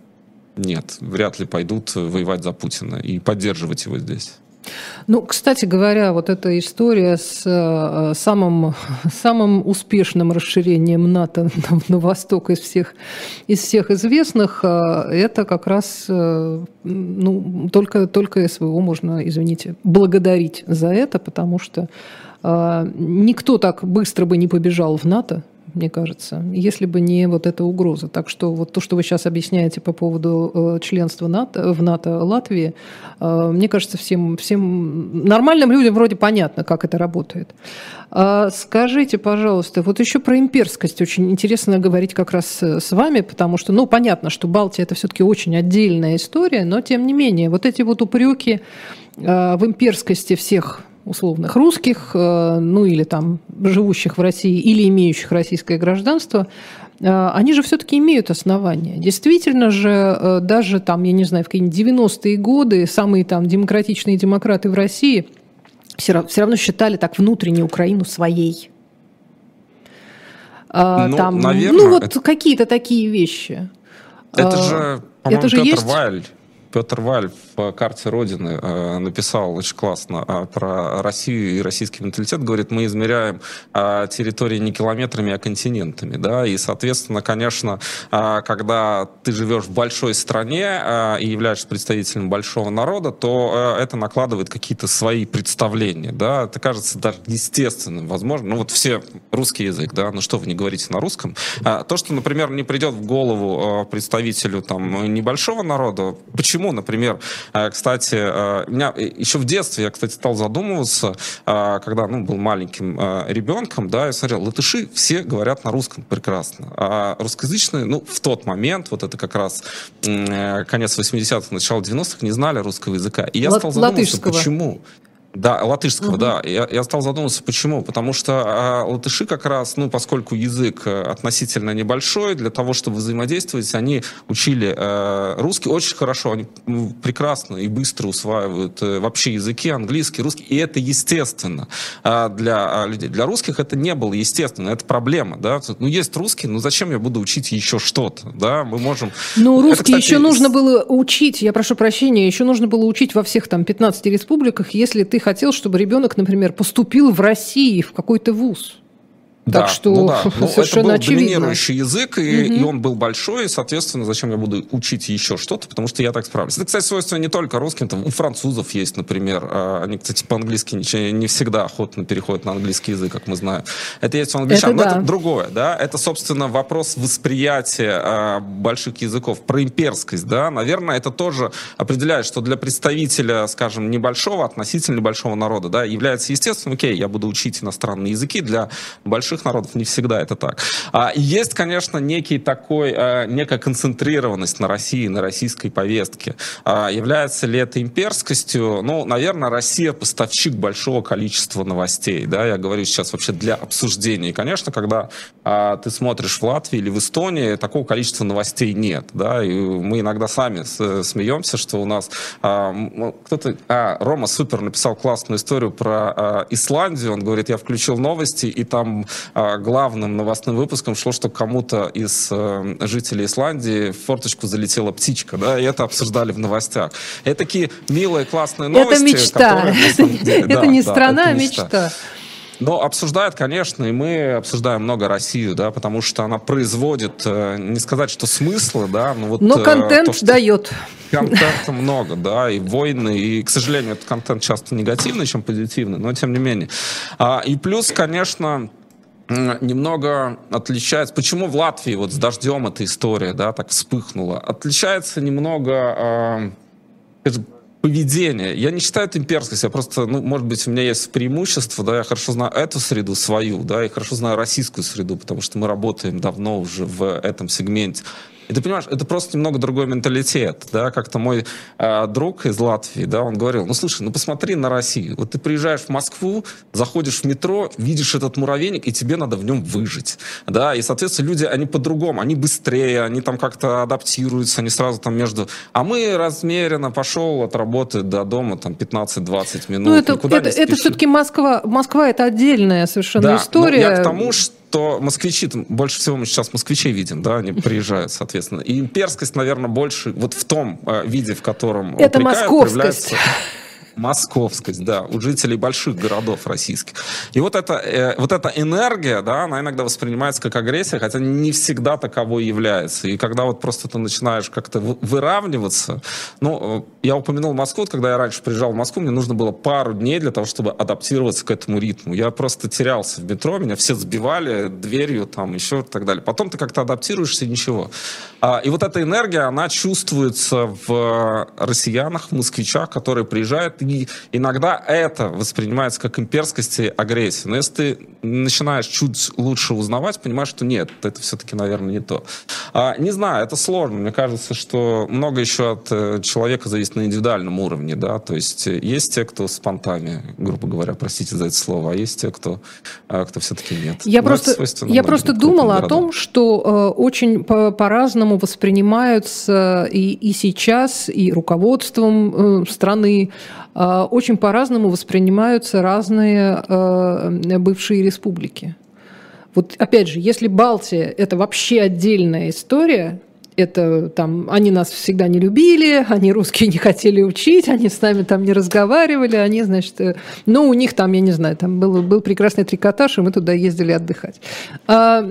нет, вряд ли пойдут воевать за Путина и поддерживать его здесь. Ну, кстати говоря, вот эта история с э, самым, самым успешным расширением НАТО на, восток из всех, из всех известных, э, это как раз э, ну, только, только СВО можно, извините, благодарить за это, потому что никто так быстро бы не побежал в НАТО, мне кажется, если бы не вот эта угроза. Так что вот то, что вы сейчас объясняете по поводу э, членства НАТО, в НАТО Латвии, э, мне кажется, всем, всем нормальным людям вроде понятно, как это работает. А скажите, пожалуйста, вот еще про имперскость очень интересно говорить как раз с вами, потому что, ну, понятно, что Балтия это все-таки очень отдельная история, но тем не менее, вот эти вот упреки э, в имперскости всех условных русских, э, ну или там живущих в России, или имеющих российское гражданство, э, они же все-таки имеют основания. Действительно же, э, даже там, я не знаю, в какие-нибудь 90-е годы самые там демократичные демократы в России все равно считали так внутренне Украину своей. Ну, там, наверное, ну вот это... какие-то такие вещи. Это же, по-моему, Петр есть... Вайль Петр Валь в «Карте Родины» э, написал очень классно э, про Россию и российский менталитет. Говорит, мы измеряем э, территории не километрами, а континентами. Да? И, соответственно, конечно, когда ты живешь в большой стране и являешься представителем большого народа, то это накладывает какие-то свои представления. Да? Это кажется даже естественным, возможно. Ну вот все русский язык, да, ну что вы не говорите на русском. То, что, например, не придет в голову представителю там, небольшого народа, почему например, э, кстати, э, меня еще в детстве я, кстати, стал задумываться, э, когда ну, был маленьким ребенком, да, я смотрел, латыши все говорят на русском прекрасно, а русскоязычные, ну, в тот момент, вот это как раз конец 80-х, начало 90-х, не знали русского языка. И я Лат- стал задумываться, латышского. почему. Да, латышского, угу. да. Я, я стал задумываться, почему. Потому что а, латыши как раз, ну, поскольку язык э, относительно небольшой, для того, чтобы взаимодействовать, они учили э, русский очень хорошо, они прекрасно и быстро усваивают э, вообще языки, английский, русский, и это естественно э, для э, людей. Для русских это не было естественно, это проблема, да. Ну, есть русский, ну, зачем я буду учить еще что-то, да, мы можем... Ну, русский это, кстати, еще нужно было учить, я прошу прощения, еще нужно было учить во всех там 15 республиках, если ты хотел, чтобы ребенок, например, поступил в России в какой-то вуз. Да, так что ну да. ну, совершенно это был очевидно. доминирующий язык, и, угу. и он был большой, и, соответственно, зачем я буду учить еще что-то, потому что я так справлюсь. Это, кстати, свойственно не только русским, там у французов есть, например, а, они, кстати, по-английски не, не всегда охотно переходят на английский язык, как мы знаем. Это есть у англичан, это но да. это другое, да, это, собственно, вопрос восприятия а, больших языков, про имперскость, да, наверное, это тоже определяет, что для представителя, скажем, небольшого, относительно небольшого народа, да, является естественным, окей, я буду учить иностранные языки, для больших больших народов не всегда это так. А, есть, конечно, некий такой, а, некая концентрированность на России, на российской повестке. А, является ли это имперскостью? Ну, наверное, Россия поставщик большого количества новостей. Да? Я говорю сейчас вообще для обсуждения. И, конечно, когда а, ты смотришь в Латвии или в Эстонии, такого количества новостей нет. Да? И мы иногда сами смеемся, что у нас а, кто-то... А, Рома Супер написал классную историю про а, Исландию. Он говорит, я включил новости, и там главным новостным выпуском шло, что кому-то из а, жителей Исландии в форточку залетела птичка. Да? И это обсуждали в новостях. Это такие милые, классные новости. Это мечта. Это не страна, а мечта. Но обсуждают, конечно, и мы обсуждаем много Россию, да, потому что она производит, э, не сказать, что смысла, да, но вот... Но э, контент то, что дает. Контента много, да, и войны, и, к сожалению, этот контент часто негативный, чем позитивный, но тем не менее. А, и плюс, конечно, немного отличается. Почему в Латвии вот с дождем эта история, да, так вспыхнула? Отличается немного э, поведение. Я не считаю это имперскость, я просто, ну, может быть, у меня есть преимущество, да, я хорошо знаю эту среду свою, да, и хорошо знаю российскую среду, потому что мы работаем давно уже в этом сегменте. И ты понимаешь, это просто немного другой менталитет, да, как-то мой э, друг из Латвии, да, он говорил, ну, слушай, ну, посмотри на Россию, вот ты приезжаешь в Москву, заходишь в метро, видишь этот муравейник, и тебе надо в нем выжить, да, и, соответственно, люди, они по-другому, они быстрее, они там как-то адаптируются, они сразу там между... А мы размеренно пошел от работы до дома, там, 15-20 минут, ну, это, это, это все-таки Москва, Москва это отдельная совершенно да, история. Ну, я к тому, что что москвичи, больше всего мы сейчас москвичей видим, да, они приезжают, соответственно. И имперскость, наверное, больше вот в том э, виде, в котором Это московскость московскость, да, у жителей больших городов российских. И вот эта, э, вот эта энергия, да, она иногда воспринимается как агрессия, хотя не всегда таковой является. И когда вот просто ты начинаешь как-то выравниваться, ну, э, я упомянул Москву, когда я раньше приезжал в Москву, мне нужно было пару дней для того, чтобы адаптироваться к этому ритму. Я просто терялся в метро, меня все сбивали дверью, там, еще и так далее. Потом ты как-то адаптируешься, ничего. А, и вот эта энергия, она чувствуется в россиянах, в москвичах, которые приезжают и иногда это воспринимается как имперскость и агрессия. Но если ты начинаешь чуть лучше узнавать, понимаешь, что нет, это все-таки, наверное, не то. А, не знаю, это сложно. Мне кажется, что много еще от э, человека зависит на индивидуальном уровне, да, то есть э, есть те, кто с понтами, грубо говоря, простите за это слово, а есть те, кто, э, кто все-таки нет. Я Но просто, я просто думала о том, что э, очень по- по-разному воспринимаются и, и сейчас, и руководством э, страны а, очень по-разному воспринимаются разные э, бывшие республики. Вот опять же, если Балтия – это вообще отдельная история, это там, они нас всегда не любили, они русские не хотели учить, они с нами там не разговаривали, они, значит, э, ну, у них там, я не знаю, там был, был прекрасный трикотаж, и мы туда ездили отдыхать. А,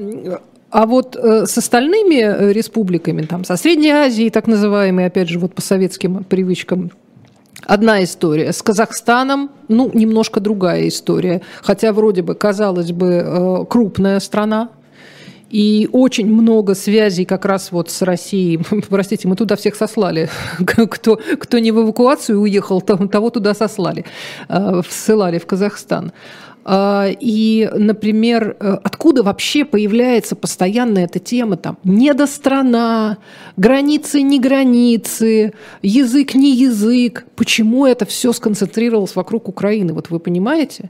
а вот э, с остальными республиками, там, со Средней Азией, так называемой, опять же, вот по советским привычкам, Одна история. С Казахстаном, ну, немножко другая история. Хотя вроде бы, казалось бы, э, крупная страна, и очень много связей как раз вот с Россией. Простите, мы туда всех сослали. Кто, кто не в эвакуацию уехал, того туда сослали, э, ссылали в Казахстан. А, и, например, э, откуда вообще появляется постоянно эта тема там недострана, границы не границы, язык не язык. Почему это все сконцентрировалось вокруг Украины? Вот вы понимаете?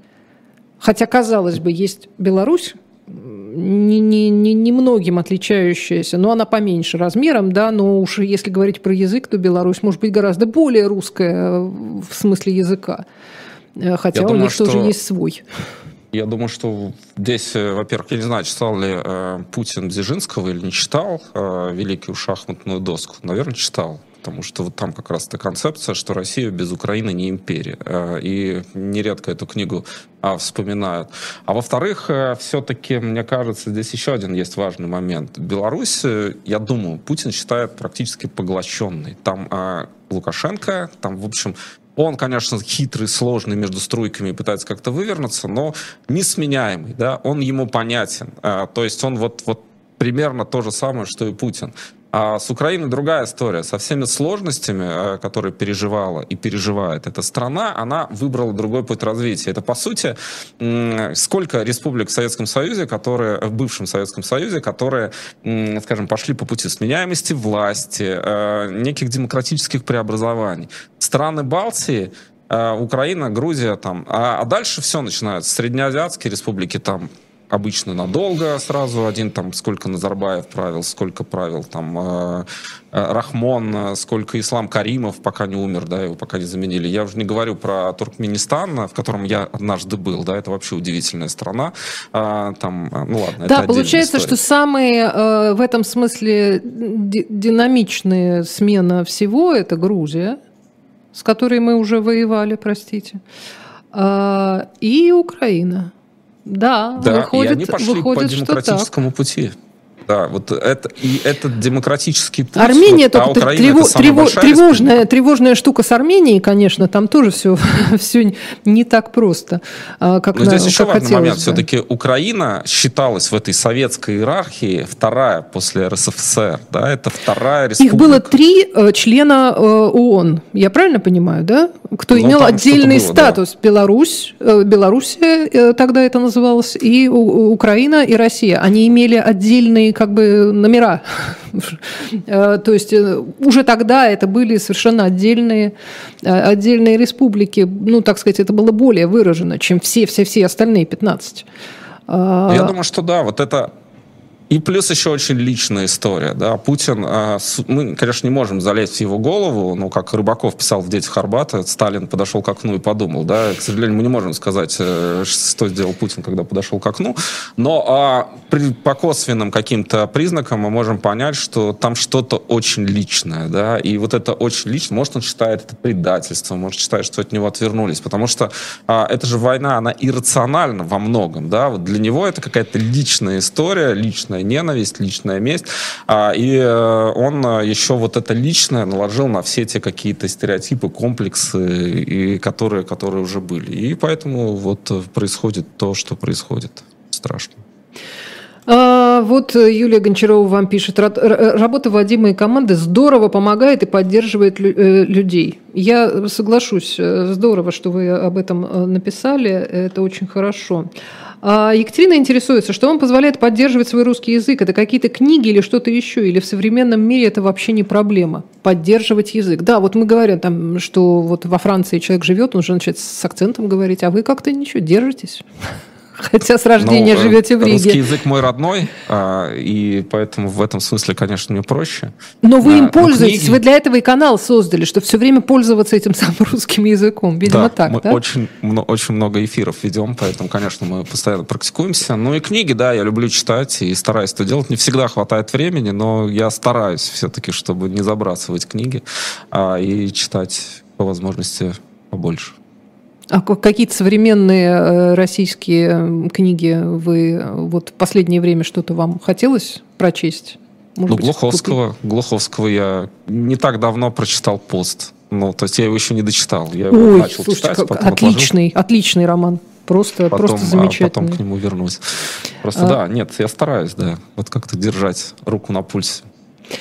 Хотя, казалось бы, есть Беларусь, не, не, не, немногим отличающаяся, но она поменьше размером, да, но уж если говорить про язык, то Беларусь может быть гораздо более русская в смысле языка. Э, хотя я у думаю, них что... тоже есть свой. Я думаю, что здесь, э, во-первых, я не знаю, читал ли э, Путин Дзержинского или не читал э, «Великую шахматную доску». Наверное, читал потому что вот там как раз эта концепция, что Россия без Украины не империя. Э, и нередко эту книгу а, вспоминают. А во-вторых, все-таки, мне кажется, здесь еще один есть важный момент. Беларусь, я думаю, Путин считает практически поглощенной. Там Лукашенко, там, в общем, он, конечно, хитрый, сложный между струйками пытается как-то вывернуться, но несменяемый, да, он ему понятен. А, то есть он вот, вот примерно то же самое, что и Путин. А с Украиной другая история. Со всеми сложностями, которые переживала и переживает эта страна, она выбрала другой путь развития. Это, по сути, сколько республик в Советском Союзе, которые, в бывшем Советском Союзе, которые, скажем, пошли по пути сменяемости власти, неких демократических преобразований. Страны Балтии Украина, Грузия там. А, а дальше все начинается. Среднеазиатские республики там обычно надолго сразу. Один там сколько Назарбаев правил, сколько правил там э, э Рахмон, э, сколько Ислам Каримов, пока не умер, да, его пока не заменили. Я уже не говорю про Туркменистан, в котором я однажды был, да, это вообще удивительная страна. А, там, ну ладно, Да, получается, история. что самые в этом смысле динамичные смена всего это Грузия, с которой мы уже воевали, простите, э, и Украина. Да, да выходит, и они пошли выходит, по демократическому пути. Да, вот это и этот демократический путь. Армения вот, а только а трево, трево, тревожная, тревожная штука с Арменией, конечно, там тоже все, все не так просто, а, как Но на, здесь еще важный момент. Бы. Все-таки Украина считалась в этой советской иерархии вторая после РСФСР, да, это вторая республика. Их было три э, члена э, ООН, я правильно понимаю, да? Кто ну, имел отдельный было, статус? Да. Беларусь, э, Белоруссия тогда это называлось, и Украина и Россия. Они имели отдельные как бы номера. Э, то есть э, уже тогда это были совершенно отдельные, э, отдельные республики. Ну, так сказать, это было более выражено, чем все-все-все остальные 15. Я думаю, что да, вот это и плюс еще очень личная история. Да? Путин, а, мы, конечно, не можем залезть в его голову, но как Рыбаков писал в «Детях Арбата», Сталин подошел к окну и подумал. Да? К сожалению, мы не можем сказать, э, что сделал Путин, когда подошел к окну. Но а, при, по косвенным каким-то признакам мы можем понять, что там что-то очень личное. Да? И вот это очень личное, может, он считает это предательством, может, считает, что от него отвернулись. Потому что а, это же война, она иррациональна во многом. Да? Вот для него это какая-то личная история, личная ненависть, личная месть. А, и э, он э, еще вот это личное наложил на все те какие-то стереотипы, комплексы, и которые, которые уже были. И поэтому вот э, происходит то, что происходит. Страшно. А, вот Юлия Гончарова вам пишет. Работа Вадима и команды здорово помогает и поддерживает людей. Я соглашусь. Здорово, что вы об этом написали. Это очень хорошо. А, Екатерина интересуется, что вам позволяет поддерживать свой русский язык? Это какие-то книги или что-то еще? Или в современном мире это вообще не проблема? Поддерживать язык. Да, вот мы говорим, там, что вот во Франции человек живет, он уже начинает с акцентом говорить, а вы как-то ничего, держитесь. Хотя с рождения ну, живете в Риге. Русский язык мой родной, а, и поэтому в этом смысле, конечно, мне проще. Но вы им пользуетесь, книги... вы для этого и канал создали, чтобы все время пользоваться этим самым русским языком. Видимо, да, так, мы да? Очень, очень много эфиров ведем, поэтому, конечно, мы постоянно практикуемся. Ну и книги, да, я люблю читать и стараюсь это делать. Не всегда хватает времени, но я стараюсь все-таки, чтобы не забрасывать книги а, и читать по возможности побольше. А какие-то современные э, российские книги вы вот в последнее время что-то вам хотелось прочесть? Может ну, быть, Глуховского, купить? Глуховского я не так давно прочитал пост. Ну, то есть я его еще не дочитал. Я его Ой, начал слушайте, читать, как отличный, отложил. отличный роман. Просто, потом, просто замечательный. А потом к нему вернусь. Просто а... да, нет, я стараюсь, да, вот как-то держать руку на пульсе.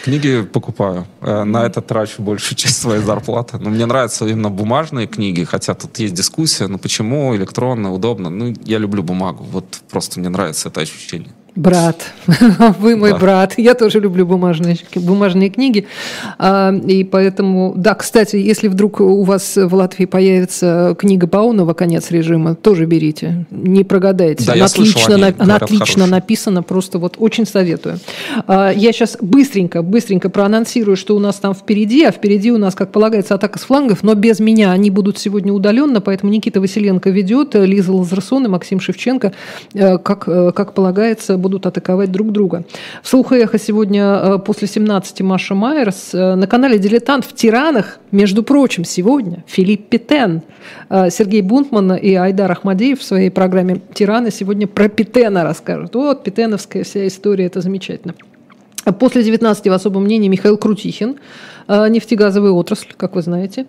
Книги покупаю. Э, на это трачу большую часть своей зарплаты. Но мне нравятся именно бумажные книги, хотя тут есть дискуссия, но почему электронно удобно. Ну, я люблю бумагу. Вот просто мне нравится это ощущение. Брат, вы мой да. брат. Я тоже люблю бумажные, бумажные книги. А, и поэтому, да, кстати, если вдруг у вас в Латвии появится книга Паунова «Конец режима», тоже берите. Не прогадаете. Да, она отлично, на, она отлично написана, просто вот очень советую. А, я сейчас быстренько, быстренько проанонсирую, что у нас там впереди. А впереди у нас, как полагается, атака с флангов, но без меня. Они будут сегодня удаленно, поэтому Никита Василенко ведет, Лиза Лазарсон и Максим Шевченко, э, как, э, как полагается, будут атаковать друг друга. В «Слух эхо» сегодня э, после 17 Маша Майерс. Э, на канале «Дилетант» в «Тиранах», между прочим, сегодня Филипп Петен, э, Сергей Бунтман и Айдар Ахмадеев в своей программе «Тираны» сегодня про Петена расскажут. Вот, петеновская вся история, это замечательно. После 19 в особом мнении Михаил Крутихин, э, нефтегазовая отрасль, как вы знаете.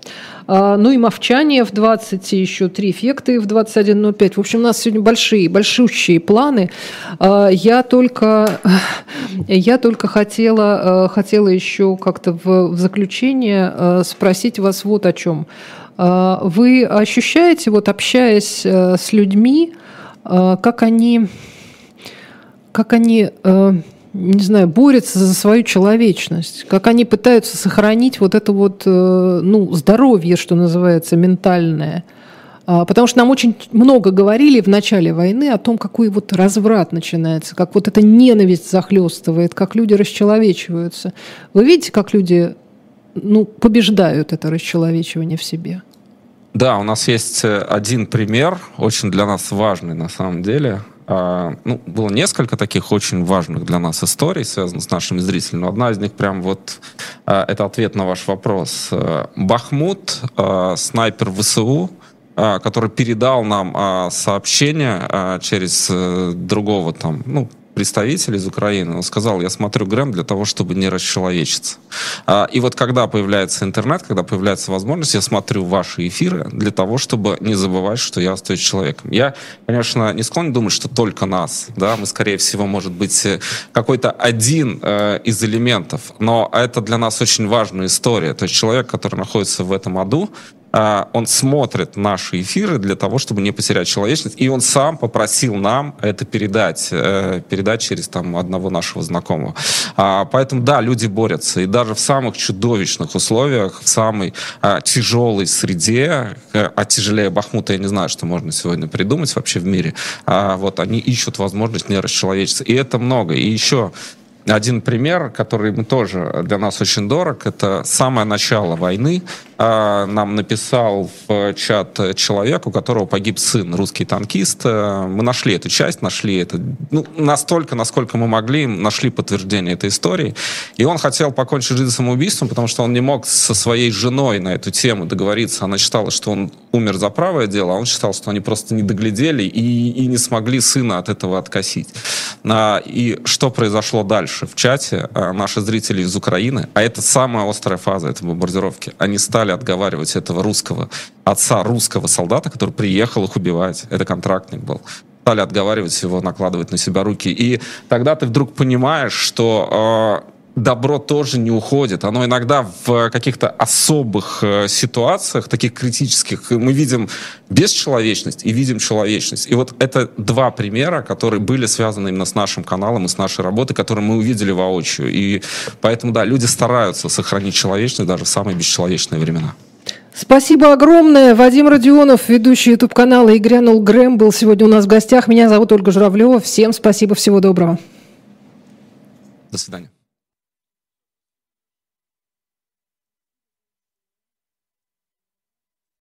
Э, ну и Мовчание в 20, и еще три эффекты в 21.05. В общем, у нас сегодня большие, большущие планы. Э, я только, я только хотела, хотела еще как-то в, в заключение спросить вас вот о чем. Вы ощущаете, вот общаясь с людьми, как они, как они не знаю, борются за свою человечность, как они пытаются сохранить вот это вот, э, ну, здоровье, что называется, ментальное. А, потому что нам очень много говорили в начале войны о том, какой вот разврат начинается, как вот эта ненависть захлестывает, как люди расчеловечиваются. Вы видите, как люди ну, побеждают это расчеловечивание в себе? Да, у нас есть э, один пример, очень для нас важный на самом деле. А, ну, было несколько таких очень важных для нас историй, связанных с нашими зрителями. Одна из них прям вот а, это ответ на ваш вопрос. Э, Бахмут, а, снайпер ВСУ, который передал нам сообщение через э, другого там, ну, представитель из Украины, он сказал, я смотрю Грэм для того, чтобы не расчеловечиться. А, и вот когда появляется интернет, когда появляется возможность, я смотрю ваши эфиры для того, чтобы не забывать, что я остаюсь человеком. Я, конечно, не склонен думать, что только нас, да, мы, скорее всего, может быть, э, какой-то один э, из элементов, но это для нас очень важная история. То есть человек, который находится в этом аду, он смотрит наши эфиры для того, чтобы не потерять человечность, и он сам попросил нам это передать, э, передать через там одного нашего знакомого. А, поэтому да, люди борются, и даже в самых чудовищных условиях, в самой а, тяжелой среде, э, а тяжелее Бахмута я не знаю, что можно сегодня придумать вообще в мире, вот они ищут возможность не расчеловечиться, и это много. И еще один пример, который мы тоже для нас очень дорог, это самое начало войны. А, нам написал в чат человек, у которого погиб сын, русский танкист. А, мы нашли эту часть, нашли это ну, настолько, насколько мы могли, нашли подтверждение этой истории. И он хотел покончить жизнь самоубийством, потому что он не мог со своей женой на эту тему договориться. Она считала, что он умер за правое дело, а он считал, что они просто не доглядели и, и не смогли сына от этого откосить. А, и что произошло дальше? В чате наши зрители из Украины, а это самая острая фаза этой бомбардировки, они стали отговаривать этого русского, отца русского солдата, который приехал их убивать. Это контрактник был стали отговаривать его, накладывать на себя руки. И тогда ты вдруг понимаешь, что э, добро тоже не уходит. Оно иногда в каких-то особых э, ситуациях, таких критических, мы видим бесчеловечность и видим человечность. И вот это два примера, которые были связаны именно с нашим каналом и с нашей работой, которые мы увидели воочию. И поэтому, да, люди стараются сохранить человечность даже в самые бесчеловечные времена. Спасибо огромное. Вадим Родионов, ведущий YouTube-канала «И грянул Грэм», был сегодня у нас в гостях. Меня зовут Ольга Журавлева. Всем спасибо, всего доброго. До свидания.